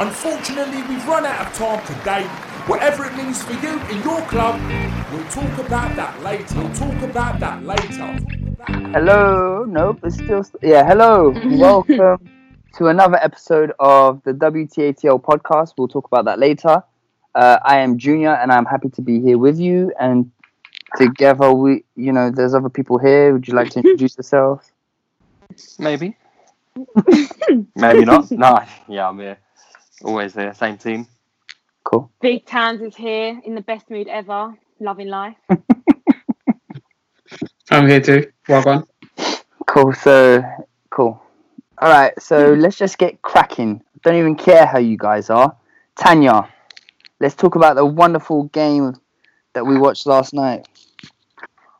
Unfortunately, we've run out of time today. Whatever it means for you in your club, we'll talk about that later. We'll talk about that later. Hello. Nope, it's still. Yeah, hello. Welcome to another episode of the WTATL podcast. We'll talk about that later. Uh, I am Junior, and I'm happy to be here with you. And together, we, you know, there's other people here. Would you like to introduce yourself? Maybe. Maybe not. No, yeah, I'm here. Always there, same team. Cool. Big Tans is here in the best mood ever, loving life. I'm here too. Well on. Cool. So, cool. All right. So let's just get cracking. Don't even care how you guys are. Tanya, let's talk about the wonderful game that we watched last night.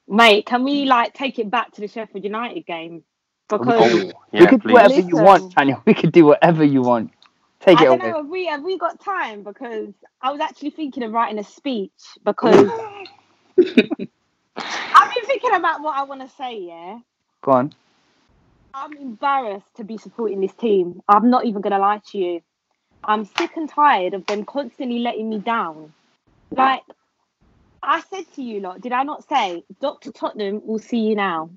Mate, can we like take it back to the Sheffield United game? Because Oh, yeah, we could do please. whatever you want, Tanya. We could do whatever you want. Take I don't away. know, have we have we got time? Because I was actually thinking of writing a speech because I've been thinking about what I want to say, yeah. Go on. I'm embarrassed to be supporting this team. I'm not even gonna lie to you. I'm sick and tired of them constantly letting me down. Like I said to you lot, did I not say Dr. Tottenham will see you now?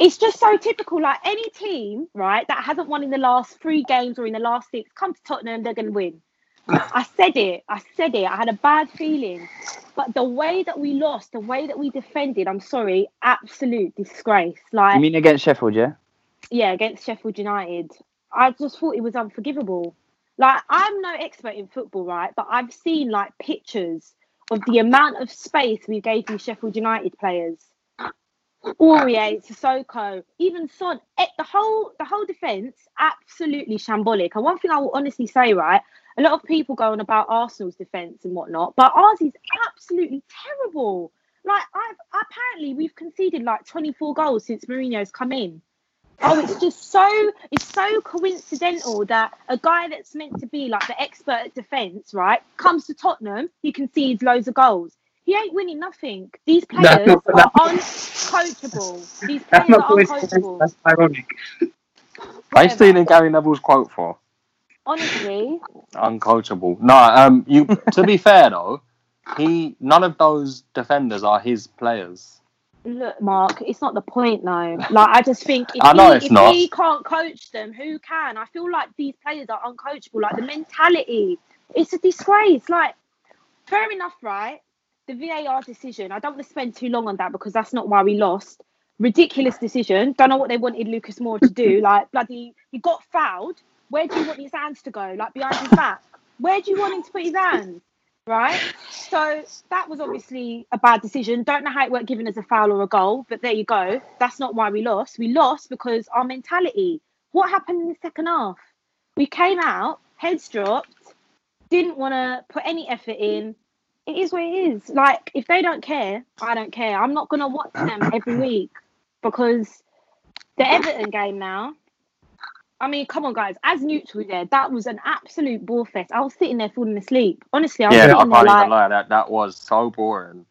It's just so typical. Like any team, right, that hasn't won in the last three games or in the last six, come to Tottenham, they're gonna win. I said it. I said it. I had a bad feeling. But the way that we lost, the way that we defended, I'm sorry, absolute disgrace. Like You mean against Sheffield, yeah? yeah, against Sheffield United. I just thought it was unforgivable. Like, I'm no expert in football, right? But I've seen like pictures of the amount of space we gave these Sheffield United players. Aurier, Sissoko, even Son. eh, The whole the whole defence absolutely shambolic. And one thing I will honestly say, right, a lot of people go on about Arsenal's defence and whatnot, but ours is absolutely terrible. Like I've apparently we've conceded like 24 goals since Mourinho's come in. Oh, it's just so it's so coincidental that a guy that's meant to be like the expert at defence, right, comes to Tottenham, he concedes loads of goals. He ain't winning nothing. These That's players not- are uncoachable. These That's players not are uncoachable. That's ironic. Are you Whatever. stealing Gary Neville's quote for? Honestly, Uncoachable. No, um, you. to be fair though, he none of those defenders are his players. look, Mark, it's not the point though. Like I just think if, I know he, it's if not. he can't coach them, who can? I feel like these players are uncoachable. Like the mentality, it's a disgrace. Like, fair enough, right? The VAR decision. I don't want to spend too long on that because that's not why we lost. Ridiculous decision. Don't know what they wanted Lucas Moura to do. Like bloody, he got fouled. Where do you want his hands to go? Like behind his back. Where do you want him to put his hands? right? So that was obviously a bad decision. Don't know how it weren't given as a foul or a goal, but there you go. That's not why we lost. We lost because our mentality. What happened in the second half? We came out, heads dropped, didn't want to put any effort in. It is what it is. Like if they don't care, I don't care. I'm not gonna watch them every week because the Everton game now. I mean, come on, guys. As neutral there, that was an absolute ball fest. I was sitting there falling asleep. Honestly, I was Yeah, I can't there even like lie. That that was so boring.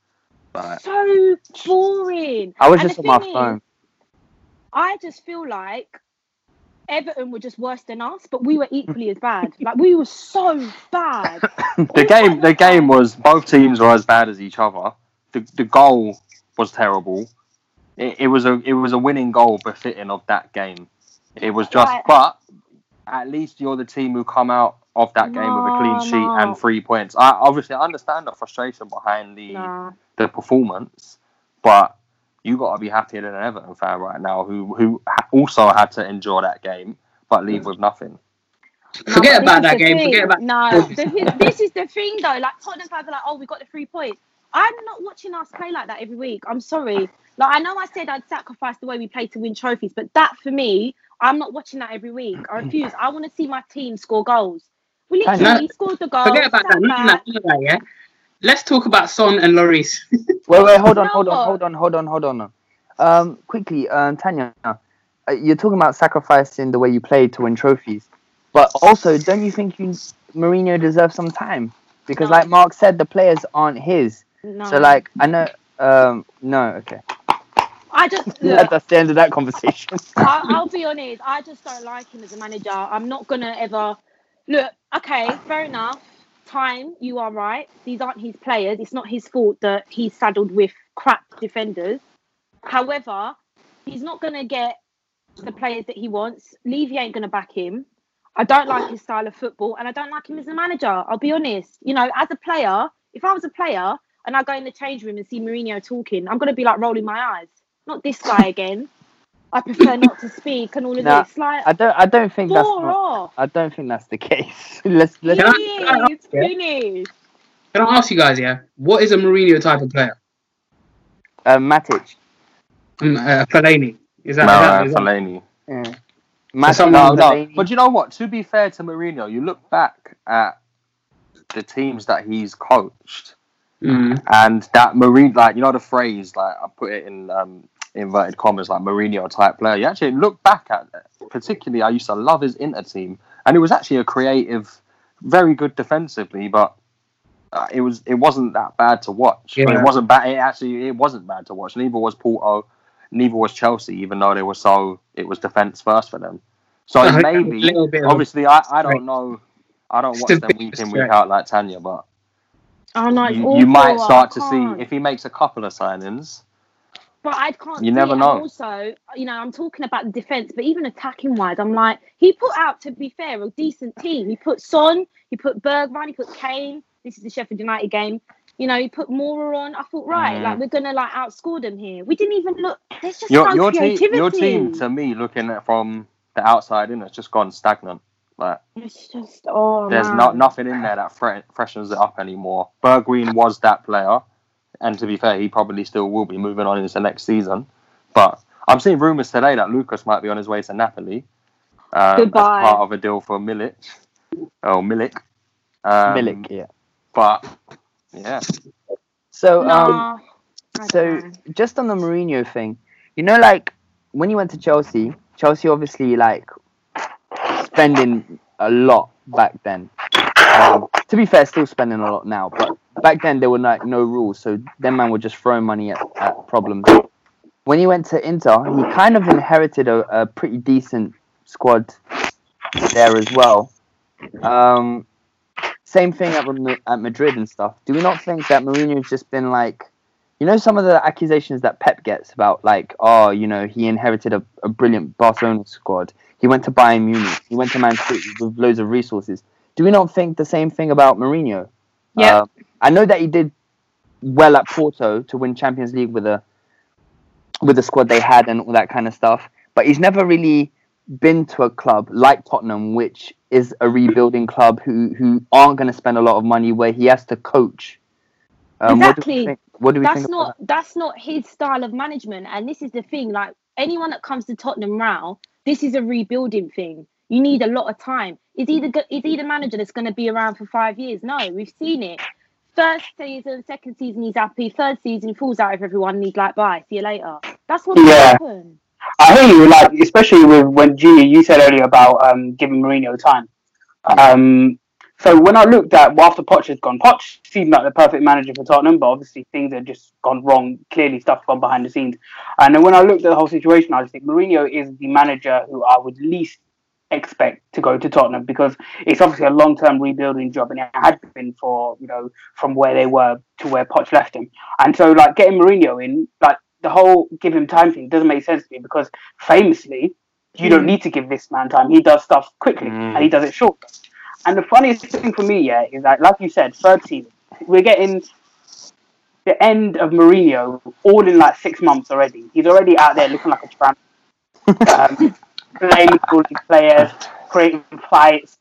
Like, so boring. I was And just on my thing is, phone. I just feel like Everton were just worse than us, but we were equally as bad. Like we were so bad. the game, the game was both teams were as bad as each other. The the goal was terrible. It, it was a it was a winning goal befitting of that game. It was just, Right. but at least you're the team who come out of that game with a clean sheet no. and three points. I obviously I understand the frustration behind the Nah. the performance, but you got to be happier than an Everton fan right now, who who also had to endure that game but leave with nothing. No, Forget about this that is the game. thing. Forget about. No, the, this is the thing though. Like Tottenham fans are like, oh, we got the three points. I'm not watching us play like that every week. I'm sorry. Like I know I said I'd sacrifice the way we play to win trophies, but that for me, I'm not watching that every week. I refuse. I want to see my team score goals. We Tanya. literally scored the goal. Forget about that. sat None of back. that, none that, yeah. Let's talk about Son and Lloris. Wait, wait, hold on, hold on, hold on, hold on, hold on. Um, quickly, um, Tanya, uh, you're talking about sacrificing the way you play to win trophies, but also, don't you think you Mourinho deserves some time? Because, No. like Mark said, the players aren't his. No. So, like, I know. Um, no, okay. I just look, That's the end of that conversation. I, I'll be honest. I just don't like him as a manager. I'm not gonna ever look. Okay, fair enough. Time, you are right. These aren't his players. It's not his fault that he's saddled with crap defenders. However, he's not gonna get the players that he wants. Levy ain't gonna back him. I don't like his style of football, and I don't like him as a manager. I'll be honest. You know, as a player, if I was a player and I go in the change room and see Mourinho talking, I'm gonna be like rolling my eyes. Not this guy again. I prefer not to speak and all of Nah, this. Like, I don't. I don't think that's. bore Not. I don't think that's the case. let's let's. Can I- can I- finished. Can I ask you guys, yeah, what is a Mourinho type of player? Uh, Matic. Um, uh, Fellaini. Is that? No, is uh, that Fellaini. Yeah. Matic. No, no. But you know what? To be fair to Mourinho, you look back at the teams that he's coached, Mm. and that Mourinho, like you know, the phrase, like I put it in um, inverted commas, like Mourinho type player. You actually look back at, it. particularly, I used to love his Inter team, and it was actually a creative, very good defensively, but. Uh, it was. It wasn't that bad to watch. Yeah. It wasn't bad. It actually. It wasn't bad to watch. Neither was Porto. Neither was Chelsea. Even though they were so. It was defense first for them. So I think maybe a little bit of- obviously I, I don't know I don't watch them week in week out like Tanya, but Oh no, you, you might start to see if he makes a couple of signings. But I can't. You see never know. also, you know, I'm talking about the defense, but even attacking wise, I'm like, he put out, to be fair, a decent team. He put Son, he put Bergman, he put Kane. This is the Sheffield United game. You know, he put Moura on. I thought, right, Mm. like we're gonna like outscore them here. We didn't even look. There's just Your your team your team to me looking at from the outside in has just gone stagnant. Like It's just oh there's man. not nothing in there that fre- freshens it up anymore. Bergwijn was that player, and to be fair, he probably still will be moving on into next season. But I'm seeing rumours today that Lucas might be on his way to Napoli. Um, Goodbye. As part of a deal for Milik. Oh, Milik. Um, Milik, yeah. But yeah, So um, No. I so know. just on the Mourinho thing, you know, like when you went to Chelsea, Chelsea obviously like spending a lot back then. Um, to be fair, still spending a lot now, but back then there were like no rules, so them man were just throwing money at, at problems. When he went to Inter, he kind of inherited a, a pretty decent squad there as well. Um, same thing at, at Madrid and stuff. Do we not think that Mourinho's just been like, you know, some of the accusations that Pep gets about like, oh, you know, he inherited a, a brilliant Barcelona squad. He went to Bayern Munich. He went to Man City with loads of resources. Do we not think the same thing about Mourinho? Yeah. Uh, I know that he did well at Porto to win Champions League with a with the squad they had and all that kind of stuff, but he's never really been to a club like Tottenham, which is a rebuilding club who who aren't going to spend a lot of money, where he has to coach. Um, What do we think, what do we that's think not about that's not his style of management and this is the thing like anyone that comes to tottenham now this is a rebuilding thing. You need a lot of time is he the is he the manager that's going to be around for five years no we've seen it first season second season he's happy third season he falls out with everyone and he's like bye see you later that's what Yeah. happened I hear you, like especially with when Junior you said earlier about um, giving Mourinho time. Um, so when I looked at well, after Poch has gone, Poch seemed like the perfect manager for Tottenham, but obviously things have just gone wrong. Clearly, stuff gone behind the scenes. And then when I looked at the whole situation, I just think Mourinho is the manager who I would least expect to go to Tottenham because it's obviously a long term rebuilding job and it had been for, you know, from where they were to where Poch left him. And so like getting Mourinho in, like the whole give him time thing doesn't make sense to me because famously you don't need to give this man time. He does stuff quickly and he does it short. And the funniest thing for me, yeah, is that like you said, third season, we're getting the end of Mourinho all in like six months already. He's already out there looking like a tramp. Um, playing with all these players, creating fights,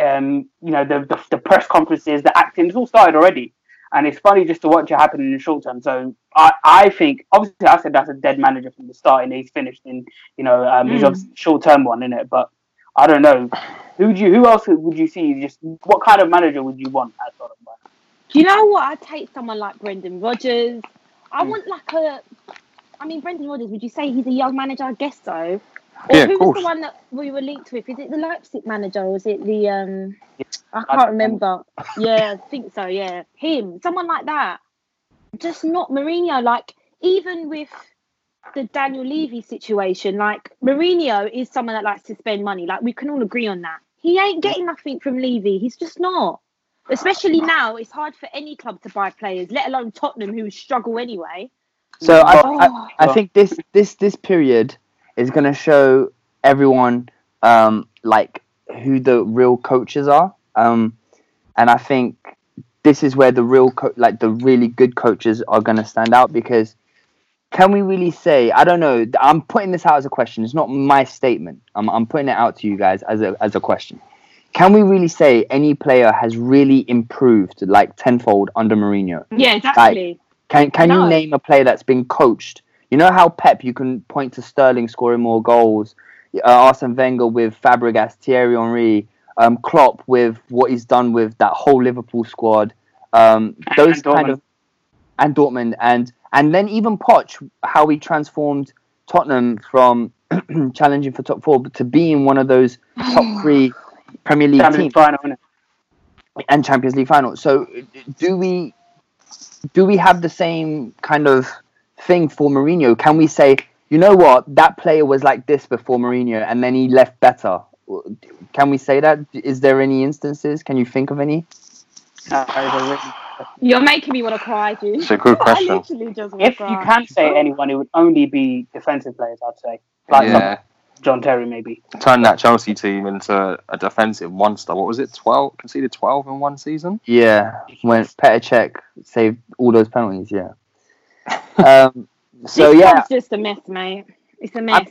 um, you know, the, the the press conferences, the acting, it's all started already. And it's funny just to watch it happen in the short term. So I, I think obviously I said that's a dead manager from the start and he's finished in you know, um, he's Mm. a short term one in it. But I don't know. Who do you who else would you see just what kind of manager would you want at Tottenham? Do you know what? I'd take someone like Brendan Rodgers. I Hmm. want like a. I mean, Brendan Rodgers. Would you say he's a young manager? I guess so. Or Yeah, who was the one that we were linked with? Is it the Leipzig manager or is it the um? I can't remember. Yeah, I think so. Yeah, him. Someone like that. Just not Mourinho. Like even with the Daniel Levy situation, like Mourinho is someone that likes to spend money. Like we can all agree on that. He ain't getting nothing from Levy. He's just not. Especially now, it's hard for any club to buy players, let alone Tottenham, who struggle anyway. So I, Oh. I, I think this this this period is going to show everyone um, like who the real coaches are, um, and I think this is where the real co- like the really good coaches are going to stand out because can we really say I don't know I'm putting this out as a question it's not my statement I'm, I'm putting it out to you guys as a as a question can we really say any player has really improved like tenfold under Mourinho Yeah, exactly. can can No. you name a player that's been coached? You know how Pep, you can point to Sterling scoring more goals, uh, Arsene Wenger with Fabregas, Thierry Henry, um, Klopp with what he's done with that whole Liverpool squad. Um, those And kind Dortmund. of and Dortmund and and then even Poch, how he transformed Tottenham from challenging for top four to being one of those top three Premier League Champions teams final, and Champions League final. So do we do we have the same kind of thing for Mourinho? Can we say, you know what, that player was like this before Mourinho and then he left better? Can we say that? Is there any instances? Can you think of any? It's a really- You're making me want to cry, dude. It's a good I question. literally just want to If you cry. can say anyone, it would only be defensive players. I'd say, like Yeah, John Terry, maybe. turned that Chelsea team into a defensive monster. What was it? Twelve conceded twelve in one season. Yeah, when Petr Cech saved all those penalties, yeah. Um, so this yeah, club's just a mess, mate. It's a mess.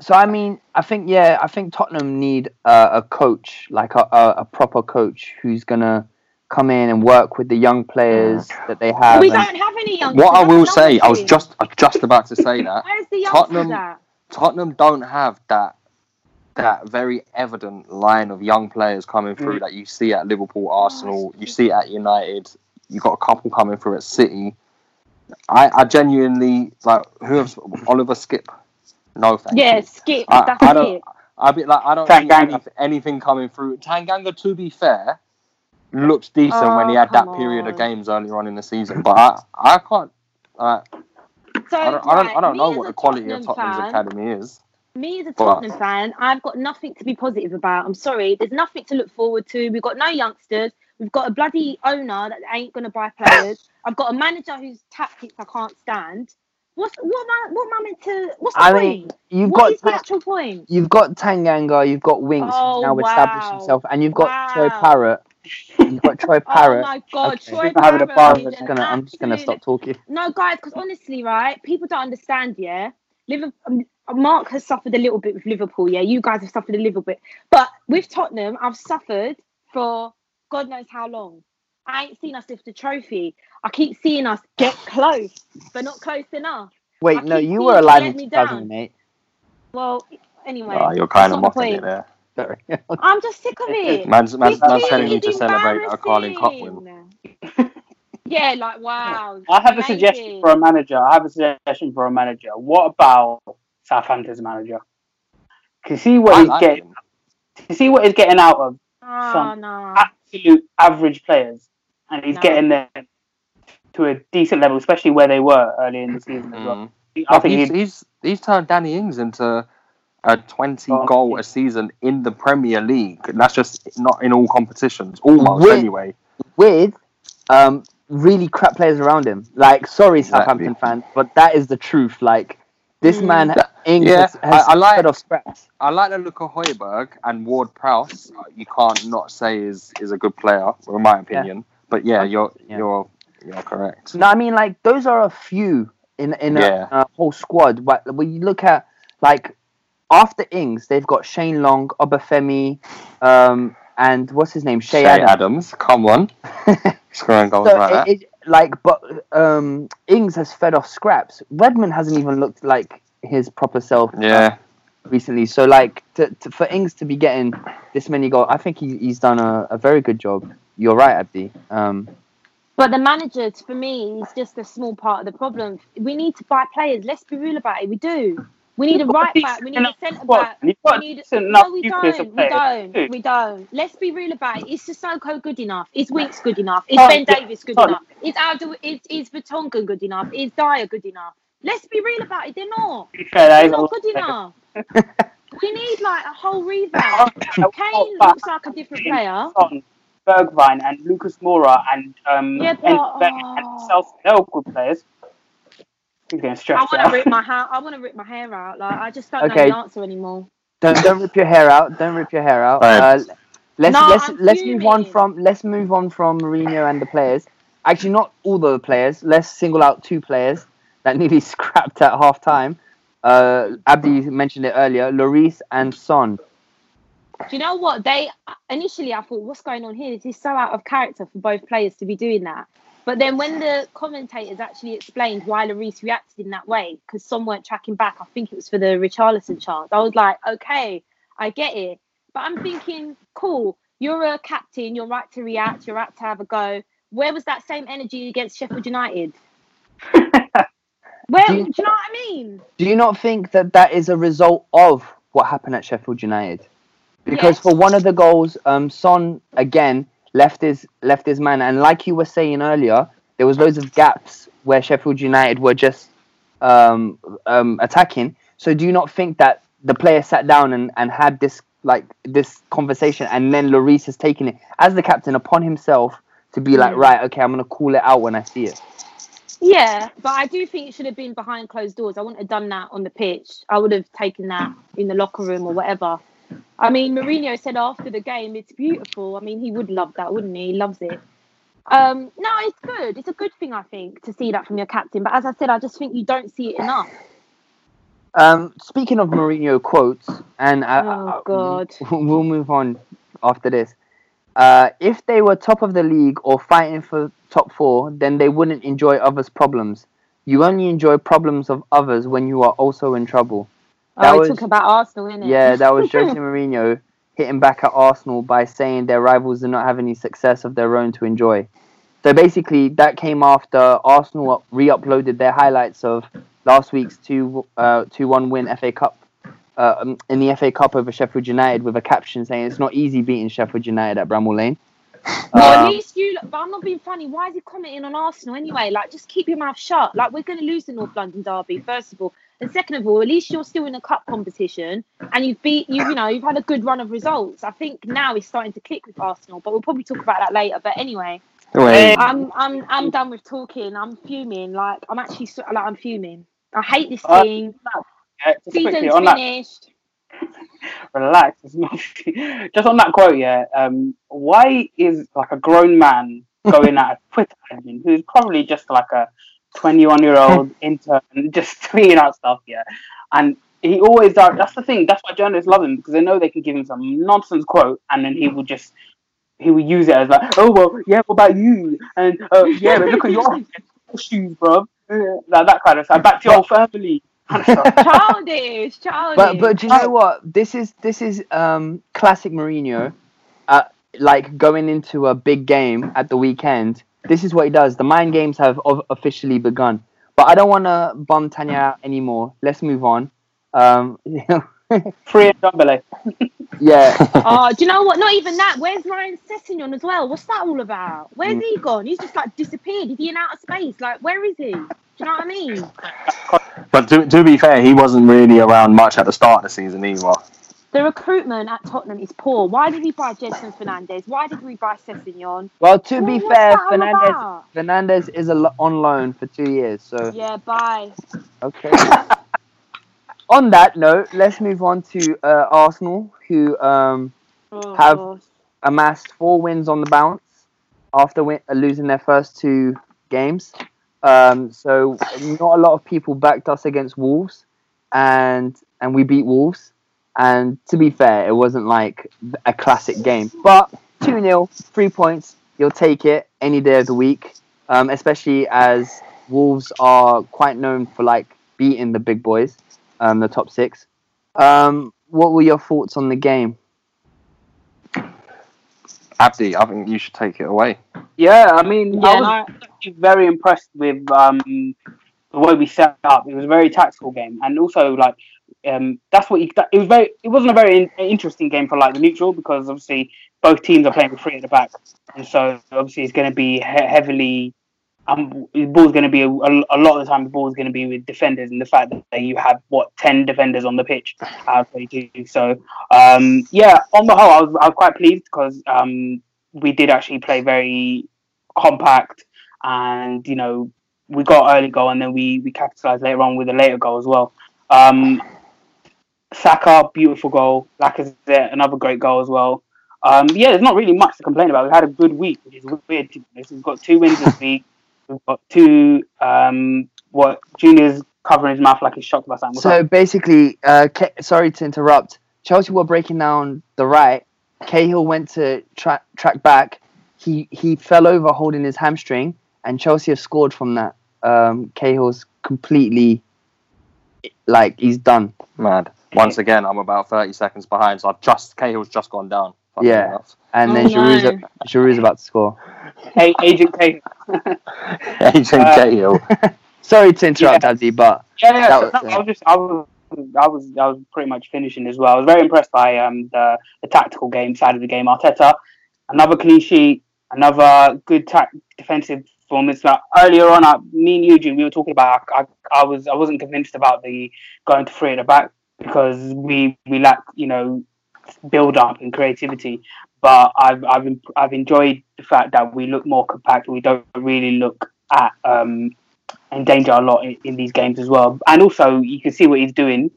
so I mean, I think yeah, I think Tottenham need uh, a coach, like a, a, a proper coach who's gonna come in and work with the young players that they have. we don't have any young. What I will say, I was just I was just about to say that Where's the Tottenham- at? Tottenham don't have that that very evident line of young players coming through Mm. that you see at Liverpool, Arsenal, you see at United. You've got a couple coming through at City. I, I genuinely like who else? Oliver Skipp. No thank Yeah, you. skip. I- that's I don't- it. I be like I don't Tanganga. see anything, anything coming through. Tanganga, to be fair, looked decent when he Oh, had that come period of games earlier on in the season. But I, I can't. Uh, So I don't, I don't, I don't know what the quality of Tottenham Tottenham's fan, academy is. Me as a But- Tottenham fan, I've got nothing to be positive about. I'm sorry. There's nothing to look forward to. We've got no youngsters. We've got a bloody owner that ain't going to buy players. I've got a manager whose tactics I can't stand. What's what am I, what am I meant to? What's the I point? mean, you've What got is the actual point? you've got Tanganga, you've got Winks Oh, who's now established wow. himself, and you've got Troy Wow. Parrott. You've got Troy Oh my god, Okay. Troy having a Parrott bar. I'm just gonna I'm just gonna stop talking. No, guys, because honestly, right, people don't understand. Yeah, Liverpool. Um, Mark has suffered a little bit with Liverpool. Yeah, you guys have suffered a little bit, but with Tottenham, I've suffered for God knows how long. I ain't seen us lift a trophy. I keep seeing us get close, but not close enough. Wait, no, you were you alive in me down. 2008. Well, anyway, Oh, you're kind of not the mocking it there. Sorry. I'm just sick of it. Man's, man's, man's telling you is to celebrate a Carling Cup win. embarrassing. yeah, like wow. I have a suggestion for a manager. I have a suggestion for a manager. What about Southampton's manager. Can see what I he's like getting. him. To see what he's getting out of Oh Some no. Absolute average players, and he's No. getting them to a decent level, especially where they were early in the season as well. Mm. I think he's, he's he's turned Danny Ings into a 20 Oh, goal a season in the Premier League. That's just not in all competitions, almost With- anyway. with um, really crap players around him. Like, sorry, Exactly. Southampton fans, but that is the truth. Like, this Mm. man, Ings, Yeah, has, I- I like- off scraps. I like the look of Hojbjerg and Ward Prowse. uh, You can't not say is is a good player, in my opinion. But yeah, you're Yeah. you're you're correct. No, I mean, like, those are a few in in Yeah. a, a whole squad. But when you look at, like, after Ings, they've got Shane Long, Obafemi, um, and what's his name? Che Adams. Adams, come on, scoring goals So like that. it, it, like, but um, Ings has fed off scraps. Redmond hasn't even looked like his proper self. yeah, recently. So like to, to, for Ings to be getting this many goals, I think he, he's done a, a very good job. You're right, Abdi. Um, But the manager, for me, is just a small part of the problem. We need to buy players. Let's be real about it. We do. We need a a right back. We need a centre back. We a need. enough No, we don't. We don't. too. We don't. Let's be real about it. Is Sissoko good enough? Is Winks good enough? Is Oh, Ben yeah. Davies good Oh. enough? Is Aldo? Is is Vertonghen good enough? Is Dier good enough? Let's be real about it. They're not. fair, They're not good enough. we need like a whole revamp. Oh, Kane looks like a different player. Bergwijn and Lucas Moura and um Yeah, and, but- and himself, they're all good players. He's getting I want to rip my hair. I want to rip my hair out. Like I just don't Okay. know the answer anymore. don't don't rip your hair out. Don't rip your hair out. Right. Uh, let's No, let's I'm let's move on from let's move on from Mourinho and the players. Actually, not all the players. Let's single out two players that nearly scrapped at half time. Uh, Abdi mentioned it earlier. Lloris and Son. Do you know what they initially? I thought, what's going on here? This is so out of character for both players to be doing that. But then when the commentators actually explained why Lloris reacted in that way, because some weren't tracking back, I think it was for the Richarlison chance. I was like, okay, I get it. But I'm thinking, cool, you're a captain, you're right to react, you're right to have a go. Where was that same energy against Sheffield United? Where Do do you- you, know what I mean? Do you not think that that is a result of what happened at Sheffield United? Because Yes. for one of the goals, um, Son again left his left his man, and like you were saying earlier, there was loads of gaps where Sheffield United were just um, um, attacking. So do you not think that the player sat down and, and had this like this conversation, and then Lloris has taken it as the captain upon himself to be like, Mm. right, okay, I'm gonna call it out when I see it. Yeah, but I do think it should have been behind closed doors. I wouldn't have done that on the pitch. I would have taken that in the locker room or whatever. I mean, Mourinho said after the game, it's beautiful. I mean, he would love that, wouldn't he? He loves it. Um, no, it's good. It's a good thing, I think, to see that from your captain. But as I said, I just think you don't see it enough. Um, speaking of Mourinho quotes, and uh, Oh, uh, God. we'll move on after this. Uh, if they were top of the league or fighting for top four, then they wouldn't enjoy others' problems. You only enjoy problems of others when you are also in trouble. That Oh, was- talk about Arsenal, innit? Yeah, that was Jose Mourinho hitting back at Arsenal by saying their rivals do not have any success of their own to enjoy. So basically, that came after Arsenal re-uploaded their highlights of last week's two uh, two one win FA Cup uh, um, in the FA Cup over Sheffield United with a caption saying it's not easy beating Sheffield United at Bramall Lane. Well, at Um, least you. But I'm not being funny. Why is he commenting on Arsenal anyway? Like, just keep your mouth shut. Like, we're going to lose the North London derby, first of all, and second of all, at least you're still in a cup competition and you've beat you. You know, you've had a good run of results. I think now it's starting to click with Arsenal, but we'll probably talk about that later. But anyway, Wait, I'm I'm I'm done with talking. I'm fuming. Like, I'm actually like I'm fuming. I hate this Uh, team. Yeah, just quickly Season's on that, finished. relax. It's not, just on that quote, yeah. Um, why is like a grown man going at a Twitter admin who's probably just like a 21 year old intern just tweeting out stuff, yeah? And he always does. That's the thing. That's why journalists love him because they know they can give him some nonsense quote and then he will just he will use it as like, oh well, yeah, what about you? And uh, yeah, but look at your shoes, bro. Like that kind of stuff. Back to your family. Kind of. Childish, childish. but but do you know what? This is this is um classic Mourinho. Uh, like going into a big game at the weekend. This is what he does. The mind games have of- officially begun. But I don't want to bum Tanya out anymore. Let's move on. Um, Free and Ndombele. yeah, Oh, do you know what? Not even that. Where's Ryan Sessegnon as well? What's that all about? Where's he gone? He's just like disappeared. Is he in outer space? Like, where is he? Do you know what I mean? But to, to be fair, he wasn't really around much at the start of the season either. The recruitment at Tottenham is poor. Why did we buy Gedson Fernandes? Why did we buy Sessegnon? Well, to be fair, Fernandes? Fernandes is a lo- on loan for two years. So Yeah, bye. okay. on that note, let's move on to uh, Arsenal, who um, Oh, Have- gosh. amassed four wins on the bounce after win- uh, losing their first two games. Um, so not a lot of people backed us against Wolves, and and we beat Wolves. And to be fair, it wasn't like a classic game, but two 0 three points. You'll take it any day of the week, um, especially as Wolves are quite known for like beating the big boys, um, the top six. Um, what were your thoughts on the game? Abdi, I think you should take it away. Yeah, I mean, Yeah, I and was I- very impressed with um, the way we set up. It was a very tactical game, and also like um, that's what that, it was. Very, it wasn't a very in, interesting game for like the neutral because obviously both teams are playing with three at the back, and so obviously it's going to be he- heavily. Um, the ball's going to be a, a, a lot of the time. The ball's going to be with defenders, and the fact that you have what ten defenders on the pitch out of twenty-two. So um, yeah, on the whole, I was I was quite pleased because um, we did actually play very compact, and you know we got early goal, and then we we capitalized later on with a later goal as well. Um, Saka, beautiful goal. Lacazette, another great goal as well. Um, yeah, there's not really much to complain about. We've had a good week, which is weird. To be honest. We've got two wins this week. We've got two. Um, what Junior's covering his mouth like he's shocked by something. What's So up? basically, uh, Ca- sorry to interrupt. Chelsea were breaking down the right. Cahill went to tra- track back. He he fell over holding his hamstring, and Chelsea have scored from that. Um, Cahill's completely like he's done. Mad. Once again, I'm about 30 seconds behind, so I've just Cahill's just gone down. Yeah. enough. And Oh, then Giroud's, no. Giroud's about to score. Hey, Agent K. Agent Uh, Cahill. Sorry to interrupt, Yeah. Abdi, but Yeah, yeah. Was- no, I was just, I was, I was, I was pretty much finishing as well. I was very impressed by um the, the tactical game side of the game. Arteta, another clean sheet, another good tac- defensive performance. Like earlier on, I, me and Eugene, we were talking about. I, I was, I wasn't convinced about the going to three at the back because we we lack, you know, build up and creativity. But I've I've I've enjoyed the fact that we look more compact. We don't really look at um endanger a lot in, in these games as well. And also, you can see what he's doing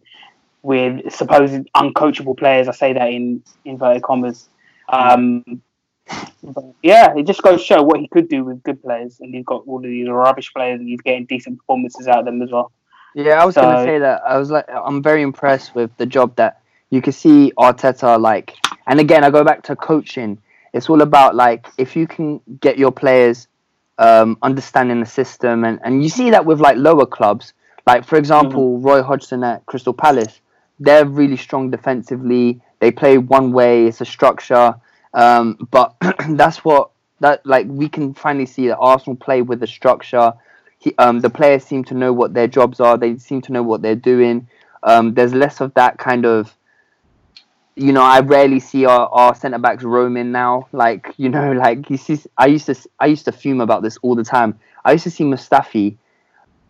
with supposed uncoachable players. I say that in inverted commas. Um, yeah, it just goes to show what he could do with good players, and he's got all of these rubbish players, and he's getting decent performances out of them as well. Yeah, I was gonna say that. I was like, I'm very impressed with the job that you can see Arteta like. And again, I go back to coaching. It's all about like if you can get your players um, understanding the system, and and you see that with like lower clubs. Like for example, Roy Hodgson at Crystal Palace, they're really strong defensively. They play one way. It's a structure. Um, but that's what that like we can finally see that Arsenal play with a structure he, um, the players seem to know what their jobs are. They seem to know what they're doing. Um, there's less of that kind of, you know, I rarely see our, our centre backs roaming now. Like you know, like you see, I used to I used to fume about this all the time. I used to see Mustafi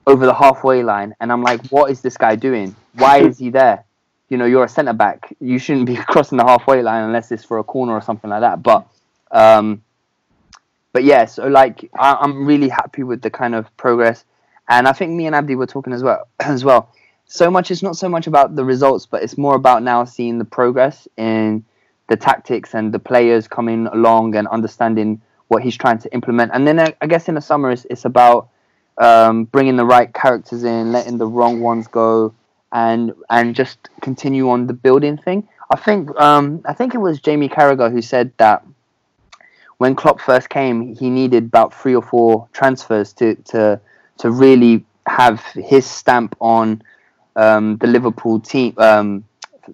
over the halfway line, and I'm like, what is this guy doing? Why is he there? You know, you're a centre back. You shouldn't be crossing the halfway line unless it's for a corner or something like that. But um, but yeah, so like I, I'm really happy with the kind of progress, and I think me and Abdi were talking as well. As well, so much it's not so much about the results, but it's more about now seeing the progress in the tactics and the players coming along and understanding what he's trying to implement. And then I, I guess in the summer it's, it's about um, bringing the right characters in, letting the wrong ones go, and and just continue on the building thing. I think um, I think it was Jamie Carragher who said that when Klopp first came, he needed about three or four transfers to to to really have his stamp on um, the Liverpool team, um,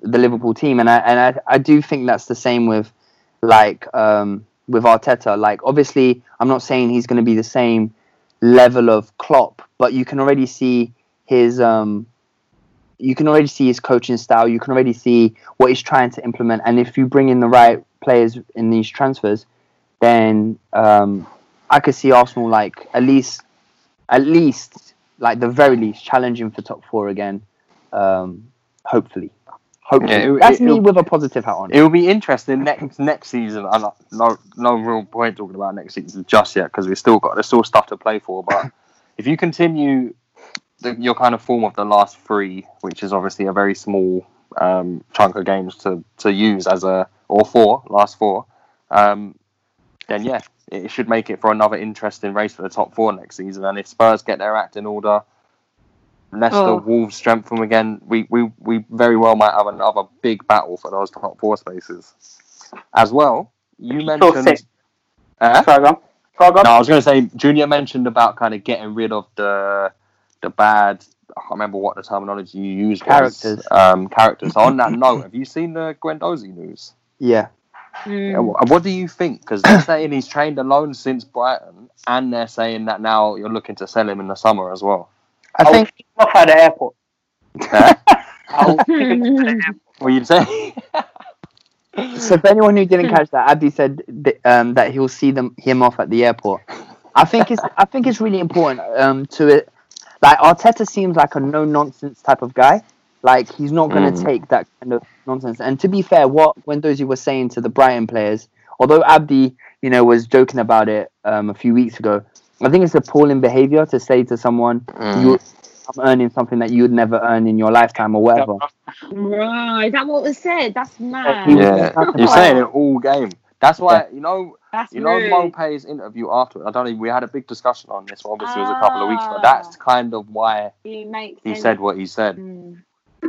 the Liverpool team, and I and I, I do think that's the same with like um, with Arteta. Like obviously, I'm not saying he's going to be the same level of Klopp, but you can already see his um, you can already see his coaching style. You can already see what he's trying to implement. And if you bring in the right players in these transfers, then um, I could see Arsenal like at least, at least like the very least challenging for top four again. Um, hopefully, hopefully. Yeah, it- That's it- me with a positive hat on. It will be interesting next next season. No no real point talking about next season just yet because we've still got there's still stuff to play for. But if you continue the, your kind of form of the last three, which is obviously a very small um, chunk of games to to use as a or four last four, um, then yeah, it should make it for another interesting race for the top four next season. And if Spurs get their act in order. Leicester, Oh. Wolves strengthen again. We, we we very well might have another big battle for those top four spaces. As well, you mentioned. Uh, Sorry, go on. Go on, no, I was going to say Junior mentioned about kind of getting rid of the the bad. I can't remember what the terminology you used. was. Characters. Um, characters. on that note, have you seen the Guendouzi news? Yeah. Mm. What do you think? Because they're saying he's trained alone since Brighton, and they're saying that now you're looking to sell him in the summer as well. I I'll think pick off at the airport. Huh? I'll pick him off at the airport. what you say? so. For anyone who didn't catch that, Abdi said th- um, that he'll see them him off at the airport. I think it's I think it's really important um, to it. Like Arteta seems like a no nonsense type of guy. Like he's not going to Mm. take that kind of nonsense. And to be fair, what Guendouzi was saying to the Brighton players, although Abdi, you know, was joking about it um, a few weeks ago, I think it's appalling behaviour to say to someone, Mm. "You, I'm earning something that you would never earn in your lifetime or whatever." Right, that what was said? That's mad. he Yeah, you're saying it all game. That's why you know That's You know rude. Maupay's interview after I don't know. We had a big discussion on this. Obviously, it was a couple of weeks ago. Ah. That's kind of why He makes he said what he said. Mm.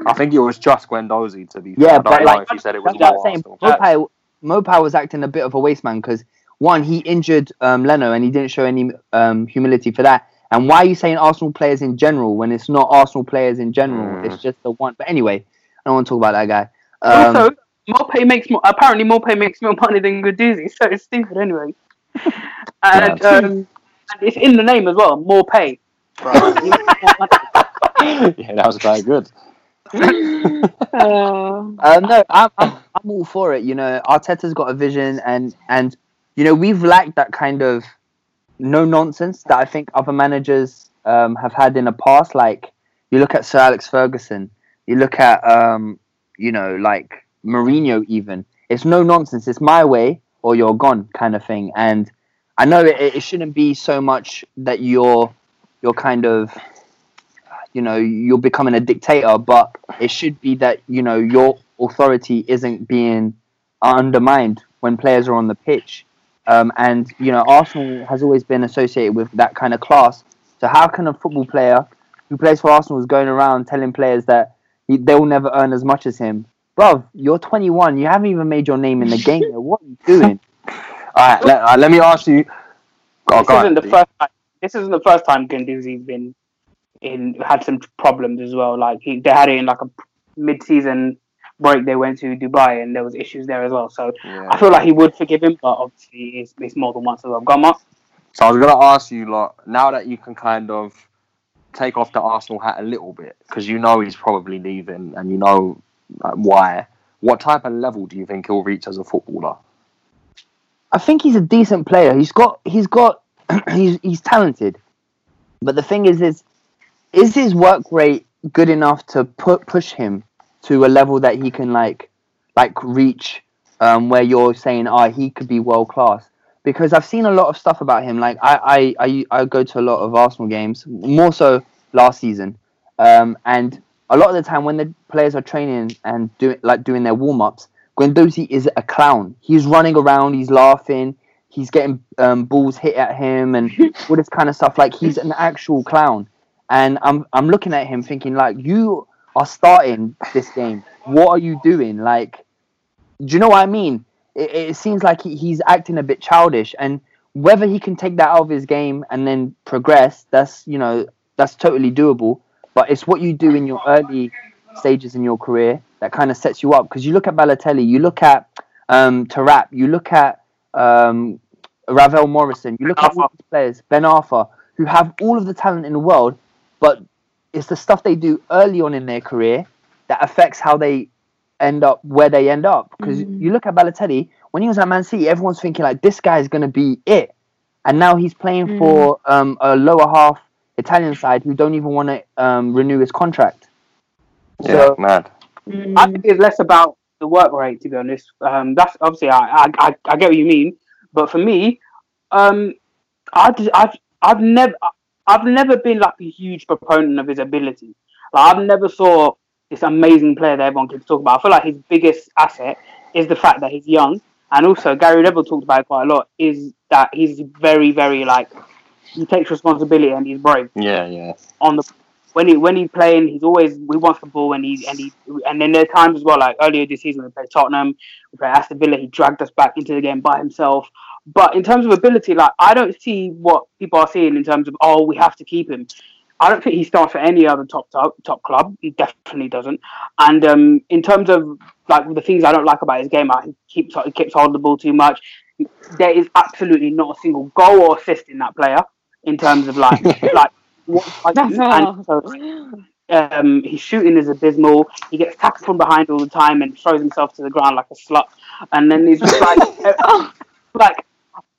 I think it was just Guendouzi to be. Yeah, fair. I don't but know like- if he said it was That's what I'm more saying. Arsenal. Maupay, Maupay was acting a bit of a waste man because one, he injured um, Leno and he didn't show any um, humility for that. And why are you saying Arsenal players in general when it's not Arsenal players in general? Mm. It's just the one. But anyway, I don't want to talk about that guy. Um, also, Maupay makes more. Apparently, Maupay makes more money than Guendouzi, so it's stupid anyway. And, Yeah. um, and it's in the name as well. More pay. yeah, that was quite good. Uh, uh, no, I'm, I'm I'm all for it. You know, Arteta's got a vision, and and you know we've lacked that kind of no nonsense that I think other managers um, have had in the past. Like you look at Sir Alex Ferguson, you look at um, you know like Mourinho. Even it's no nonsense. It's my way or you're gone kind of thing. And I know it, it shouldn't be so much that you're you're kind of you know you're becoming a dictator but it should be that you know your authority isn't being undermined when players are on the pitch um, and you know arsenal has always been associated with that kind of class so how can a football player who plays for arsenal is going around telling players that he, they'll never earn as much as him Bruv, you're 21 you haven't even made your name in the game yet. what are you doing All right, let, uh, let me ask you. Oh, this isn't the Andy. first time. This isn't the first time Guendouzi's been in had some problems as well. Like he, they had it in like a mid-season break. They went to Dubai and there was issues there as well. So Yeah. I feel like he would forgive him, but obviously it's, it's more than once as well. Go on, Mark. So I was going to ask you, lot, now that you can kind of take off the Arsenal hat a little bit, because you know he's probably leaving and you know like, why. What type of level do you think he'll reach as a footballer? I think he's a decent player. He's got he's got he's he's talented. But the thing is is is his work rate good enough to put push him to a level that he can like like reach um, where you're saying oh he could be world class because I've seen a lot of stuff about him like I I, I, I go to a lot of Arsenal games more so last season um, and a lot of the time when the players are training and doing like doing their warm ups Guendouzi is a clown. He's running around, he's laughing, he's getting um, balls hit at him, and all this kind of stuff. Like he's an actual clown. And I'm I'm looking at him thinking like, you are starting this game. What are you doing? Like, do you know what I mean? It, it seems like he, he's acting a bit childish, and whether he can take that out of his game and then progress, that's you know that's totally doable. But it's what you do in your early stages in your career that kind of sets you up. Because you look at Balotelli, you look at um, Taarabt, you look at um, Ravel Morrison, you look at all these players, Ben Arfa, who have all of the talent in the world, but it's the stuff they do early on in their career that affects how they end up where they end up. Because Mm. you look at Balotelli when he was at Man City, everyone's thinking like this guy is going to be it, and now he's playing Mm. for um, a lower half Italian side who don't even want to um, renew his contract. Yeah, So mad. Mm. I think it's less about the work rate, to be honest. Um, that's obviously I, I, I, I get what you mean, but for me, um, I, just- I've I've never I've never been like a huge proponent of his ability. Like I've never saw this amazing player that everyone keeps talking about. I feel like his biggest asset is the fact that he's young, and also Gary Neville talked about it quite a lot. Is that he's very very like he takes responsibility and he's brave Yeah, yeah. on the when he when he's playing, he's always he wants the ball and he and he and then there are times as well like earlier this season we played Tottenham, we played Aston Villa, he dragged us back into the game by himself. But in terms of ability, like I don't see what people are seeing in terms of oh we have to keep him. I don't think he starts for any other top top top club. He definitely doesn't. And um, in terms of like the things I don't like about his game, like, he keeps he keeps holding the ball too much. There is absolutely not a single goal or assist in that player in terms of like like what I That's. And so, um, his shooting is abysmal. He gets tackled from behind all the time and throws himself to the ground like a slut. And then he's just like, uh, like,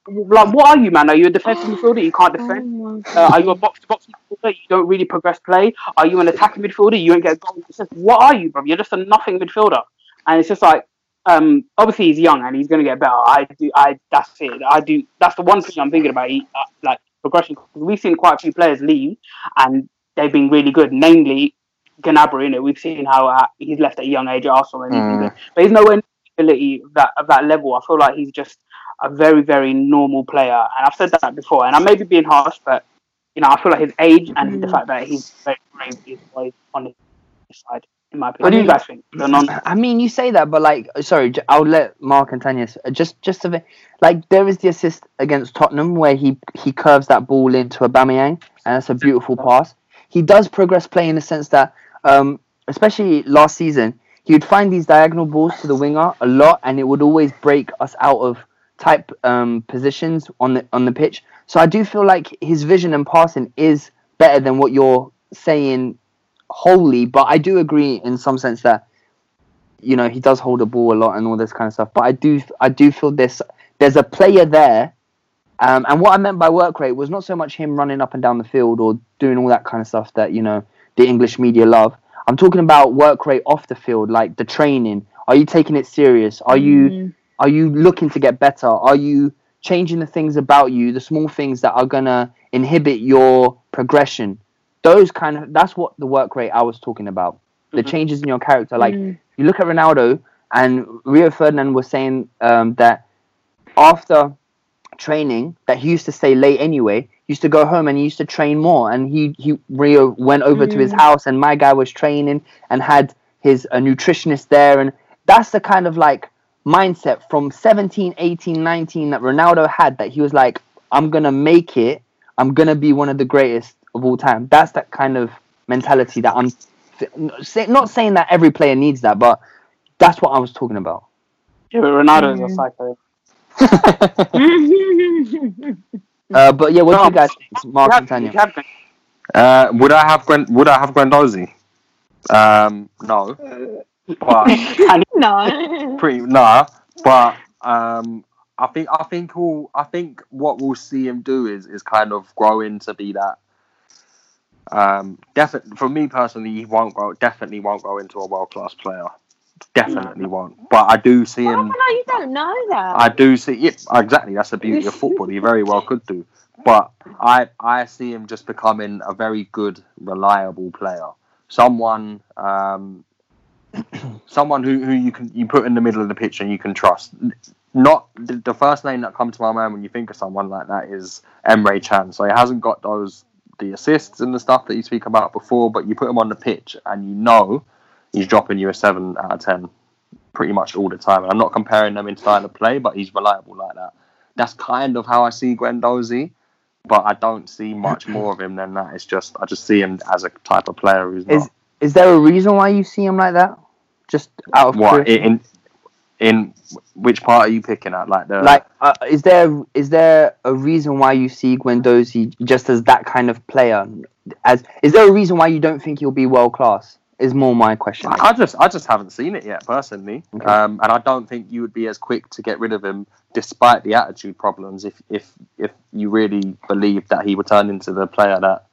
like, what are you, man? Are you a defensive midfielder? You can't Oh defend. Uh, are you a box to box midfielder? You don't really progress play. Are you an attacking midfielder? You don't get goals. It's just, what are you, bro? You're just a nothing midfielder. And it's just like, um, obviously he's young and he's going to get better. I do. I that's it. I do. That's the one thing I'm thinking about. He, uh, like progression. 'Cause We've seen quite a few players leave, and they've been really good. Namely, Gnabry. In it, we've seen how uh, he's left at a young age at Arsenal, and Mm. good. but he's nowhere near ability of that of that level. I feel like he's just a very very normal player, and I've said that before. And I may be being harsh, but you know, I feel like his age and the Mm. fact that he's very brave is always on his side. In my opinion, what do you guys think? I mean, you say that, but like, sorry, I'll let Mark and Tanya just just a bit. Like, there is the assist against Tottenham where he he curves that ball into a Aubameyang, and that's a beautiful pass. He does progress play in the sense that, um, especially last season, he would find these diagonal balls to the winger a lot, and it would always break us out of type um, positions on the on the pitch. So I do feel like his vision and passing is better than what you're saying wholly, but I do agree in some sense that you know he does hold the ball a lot and all this kind of stuff. But I do I do feel this there's a player there, um, and what I meant by work rate was not so much him running up and down the field or doing all that kind of stuff that you know the English media love. I'm talking about work rate off the field, like the training. Are you taking it serious? Are you Mm. are you looking to get better? Are you changing the things about you, the small things that are gonna inhibit your progression? Those kind of that's what the work rate I was talking about. The Mhm. changes in your character. Like Mm. you look at Ronaldo and Rio Ferdinand was saying um, that after training that he used to stay late anyway. He used to go home and he used to train more. And he he Rio went over to his Mm. house and my guy was training and had his a nutritionist there and that's the kind of like mindset from 17 18 19 that ronaldo had that he was like i'm gonna make it i'm gonna be one of the greatest of all time that's that kind of mentality that i'm say- not saying that every player needs that but that's what i was talking about Yeah, but Ronaldo is a Mm. psycho. uh, but yeah what do you guys think mark You and have- tanya you have been- Uh, would I have Gwen? Would I have Guendouzi? Um, no, but And no. pretty nah. But um, I think I think all I think what we'll see him do is is kind of grow into be that. Um, definitely for me personally, he won't grow. Definitely won't grow into a world class player. Definitely won't. But I do see him. no, you don't know that. I do see it exactly. That's the beauty of football. He very well could do, but I I see him just becoming a very good, reliable player. Someone, um, someone who, who you can you put in the middle of the pitch and you can trust. Not the, the first name that comes to my mind when you think of someone like that is Emre Can. So he hasn't got those the assists and the stuff that you speak about before, but you put him on the pitch and you know he's dropping you a seven out of ten pretty much all the time. And I'm not comparing them in style of play, but he's reliable like that. That's kind of how I see Guendouzi, but I don't see much more of him than that. It's just I just see him as a type of player who's is not is there a reason why you see him like that just out of what in in which part are you picking at? Like the like uh, is there is there a reason why you see Guendouzi just as that kind of player as is there a reason why you don't think he'll be world class? Is more my question. I I just I just haven't seen it yet personally, Okay. um, and I don't think you would be as quick to get rid of him despite the attitude problems if if if you really believe that he would turn into the player that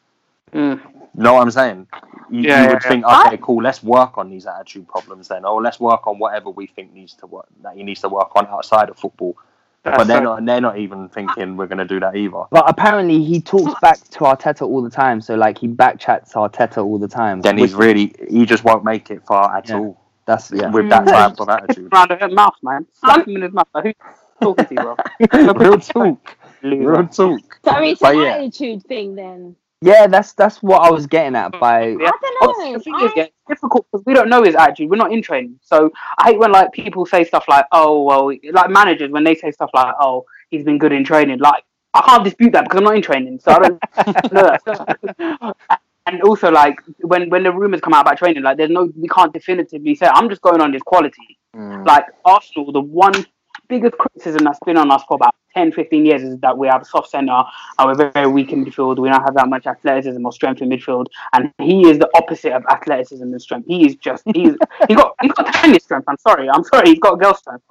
Mm. you know what I'm saying. You, Yeah, you would yeah, think, okay, cool, let's work on these attitude problems then, or let's work on whatever we think needs to work that he needs to work on outside of football. That's but they're so- not they're not even thinking we're going to do that either. But apparently he talks back to Arteta all the time. So like he backchats Arteta all the time. Then he's really he just won't make it far at Yeah. all that's yeah. with that Mm. type of attitude. around her mouth, man. Slap him in his mouth. Like, who's talking to you, bro? Real talk, real Loser. talk. So it's But an yeah. attitude thing then. Yeah, that's that's what I was getting at hmm. by Yeah. I don't know. the thing I- yeah, it's difficult because we don't know his attitude. We're not in training, so I hate when like people say stuff like, "Oh, well," like managers when they say stuff like, "Oh, he's been good in training." Like I can't dispute that because I'm not in training, so I don't know that. Stuff and also, like when when the rumors come out about training, like there's no, we can't definitively say. I'm just going on his quality. Hmm. Like Arsenal, the one biggest criticism that's been on us for about 10, 15 years is that we have a soft centre and we're very weak in midfield. We don't have that much athleticism or strength in midfield. And he is the opposite of athleticism and strength. He is just he's he got he's got tennis strength. I'm sorry, I'm sorry, he's got girl strength.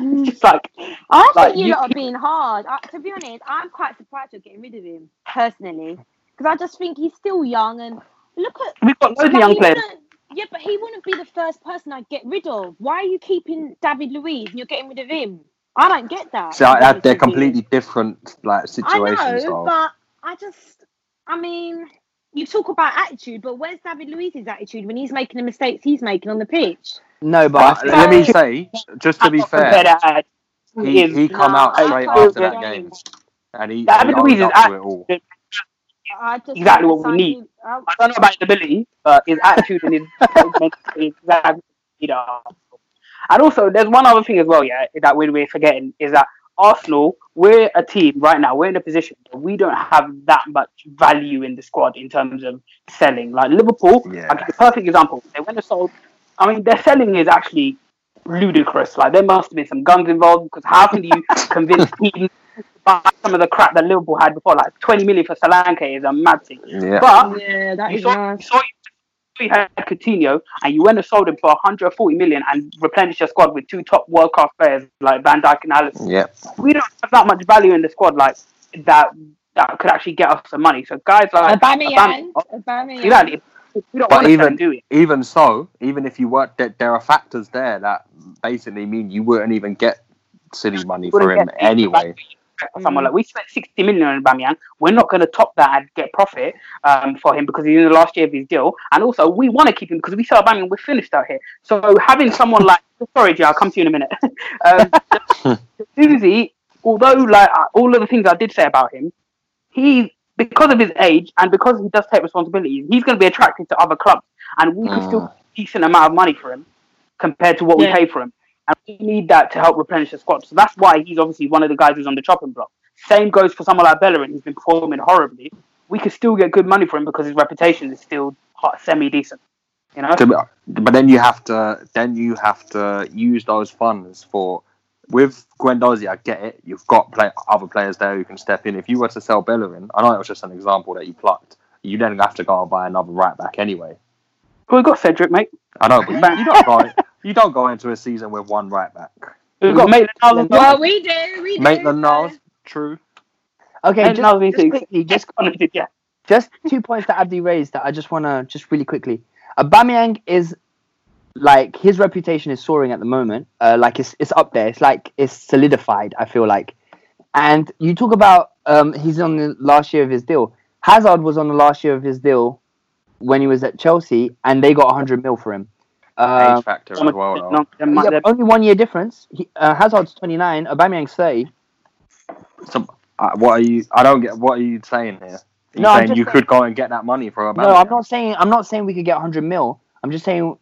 It's just like I Like, think you, you- lot are being hard. I, to be honest, I'm quite surprised you're getting rid of him personally, because I just think he's still young and look at. we've got loads of young players. Yeah, but he wouldn't be the first person I'd get rid of. Why are you keeping David Luiz and you're getting rid of him? I don't get that. So to be that, they're with you. completely different like situations. I situations. know, of- but I just, I mean, you talk about attitude, but where's David Luiz's attitude when he's making the mistakes he's making on the pitch? no, but I But let me say, just to be fair, he, he come No, out straight after that it. game, and he, David he Luiz owned is up to it all. I just Exactly what we need. I- uh, I don't know about his ability, but his attitude and his mentality is exactly you uh. know. And also, there's one other thing as well, yeah, that we- we're forgetting is that Arsenal, we're a team right now. We're in a position where we don't have that much value in the squad in terms of selling. Like Liverpool, Yeah. I'll a perfect example. They went and sold. I mean, their selling is actually ludicrous. Like there must have been some guns involved because how can you convince teams to buy some of the crap that Liverpool had before? Like 20 million for Solanke is a mad thing. Yeah. But yeah, that you is saw, nice. you saw you had Coutinho and you went and sold him for 140 million and replenished your squad with two top world class players like Van Dijk and Alisson. yeah. We don't have that much value in the squad like that that could actually get us some money. So guys like Aubameyang, Aubame- Aubameyang. Oh, exactly, we don't But even do it. even so, even if you work, there, there are factors there that basically mean you wouldn't even get city money for him get anything anyway. For someone like we spent 60 million on Aubameyang. We're not going to top that and get profit um, for him because he's in the last year of his deal. And also, we want to keep him because we sell Aubameyang. We're finished out here. So having someone like sorry, Jay, I'll come to you in a minute. um, Susie, although like all of the things I did say about him, he because of his age and because he does take responsibilities, he's going to be attracted to other clubs, and we could still Mm. get a decent amount of money for him compared to what Yeah. we pay for him. And we need that to help replenish the squad. So that's why he's obviously one of the guys who's on the chopping block. Same goes for someone like Bellerin, who's been performing horribly. We could still get good money for him because his reputation is still semi decent. You know, but then you have to then you have to use those funds for with Guendouzi. I get it. You've got play, other players there who can step in. If you were to sell Bellerin, I know it was just an example that you plucked. You then have to go and buy another right back anyway. we've got Cedric, mate. I know, but you, you don't go you don't go into a season with one right back. We've got Maitland Niles well. Well, we do. We do. Maitland Niles, true. okay, Maitland just, Niles just he- quickly, just Honestly, yeah. just two points that Abdi raised that I just want to just really quickly. Aubameyang is like his reputation is soaring at the moment. Uh, like it's it's up there. It's like it's solidified. I feel like, and you talk about um he's on the last year of his deal. Hazard was on the last year of his deal when he was at Chelsea, and they got 100 mil for him. Uh, Age factor as well. Though. No, there might- yeah, there- only one year difference. He, uh, Hazard's 29, Aubameyang's 30. So, uh, what are you? I don't get. What are you saying here? Are you No, I'm saying you saying- could go and get that money for a No, I'm not saying I'm not saying we could get 100 mil. I'm just saying,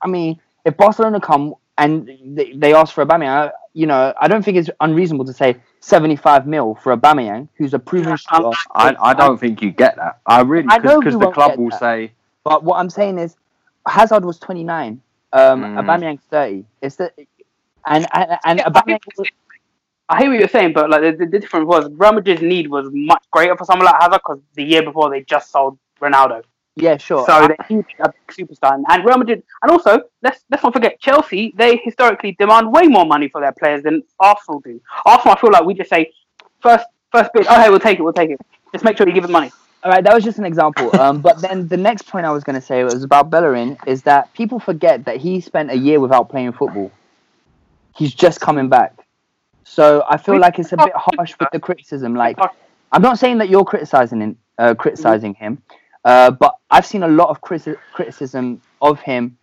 I mean, if Barcelona come and they, they ask for Aubameyang, you know, I don't think it's unreasonable to say 75 mil for Aubameyang, who's a proven Yeah, shooter. I, I don't think you get that. I really because the club will that. say But what I'm saying is, Hazard was 29, um, Mm. Aubameyang's 30. It's the and and, and Yeah, I Aubameyang. think- I hear what you're saying, but like the, the, the difference was Real Madrid's need was much greater for someone like Hazard because the year before they just sold Ronaldo. Yeah, sure. So I- they need a big superstar, and- and Real Madrid, and also let's let's not forget Chelsea. They historically demand way more money for their players than Arsenal do. Arsenal, I feel like we just say first first bid. Oh, hey, we'll take it. We'll take it. Just make sure you give them money. All right, that was just an example. Um, but then the next point I was going to say was about Bellerin is that people forget that he spent a year without playing football. He's just coming back. So I feel like it's a bit harsh with the criticism. Like, I'm not saying that you're criticizing him, uh, criticizing him, uh, but I've seen a lot of criti- criticism of him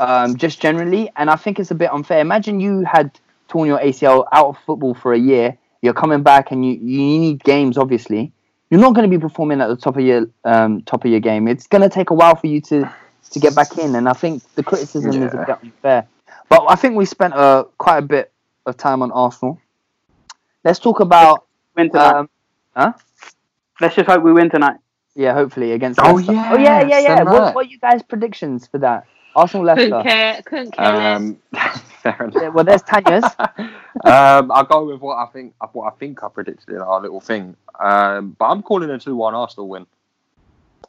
um, just generally, and I think it's a bit unfair. Imagine you had torn your ACL out of football for a year. You're coming back, and you, you need games. Obviously, you're not going to be performing at the top of your um, top of your game. It's going to take a while for you to to get back in, and I think the criticism is a Yeah. bit unfair. But I think we spent uh, quite a bit of time on Arsenal. Let's talk about Win tonight. um, huh? let's just hope we win tonight. Yeah, hopefully against. Oh, Leicester. oh yeah, yeah, yeah. What, what are you guys' predictions for that? Arsenal Couldn't Leicester. care. Couldn't care less. Um, fair enough. Well, there's Tanya's. um, I'll go with what I think. What I think I predicted in our little thing. Um, but I'm calling a two-one Arsenal win.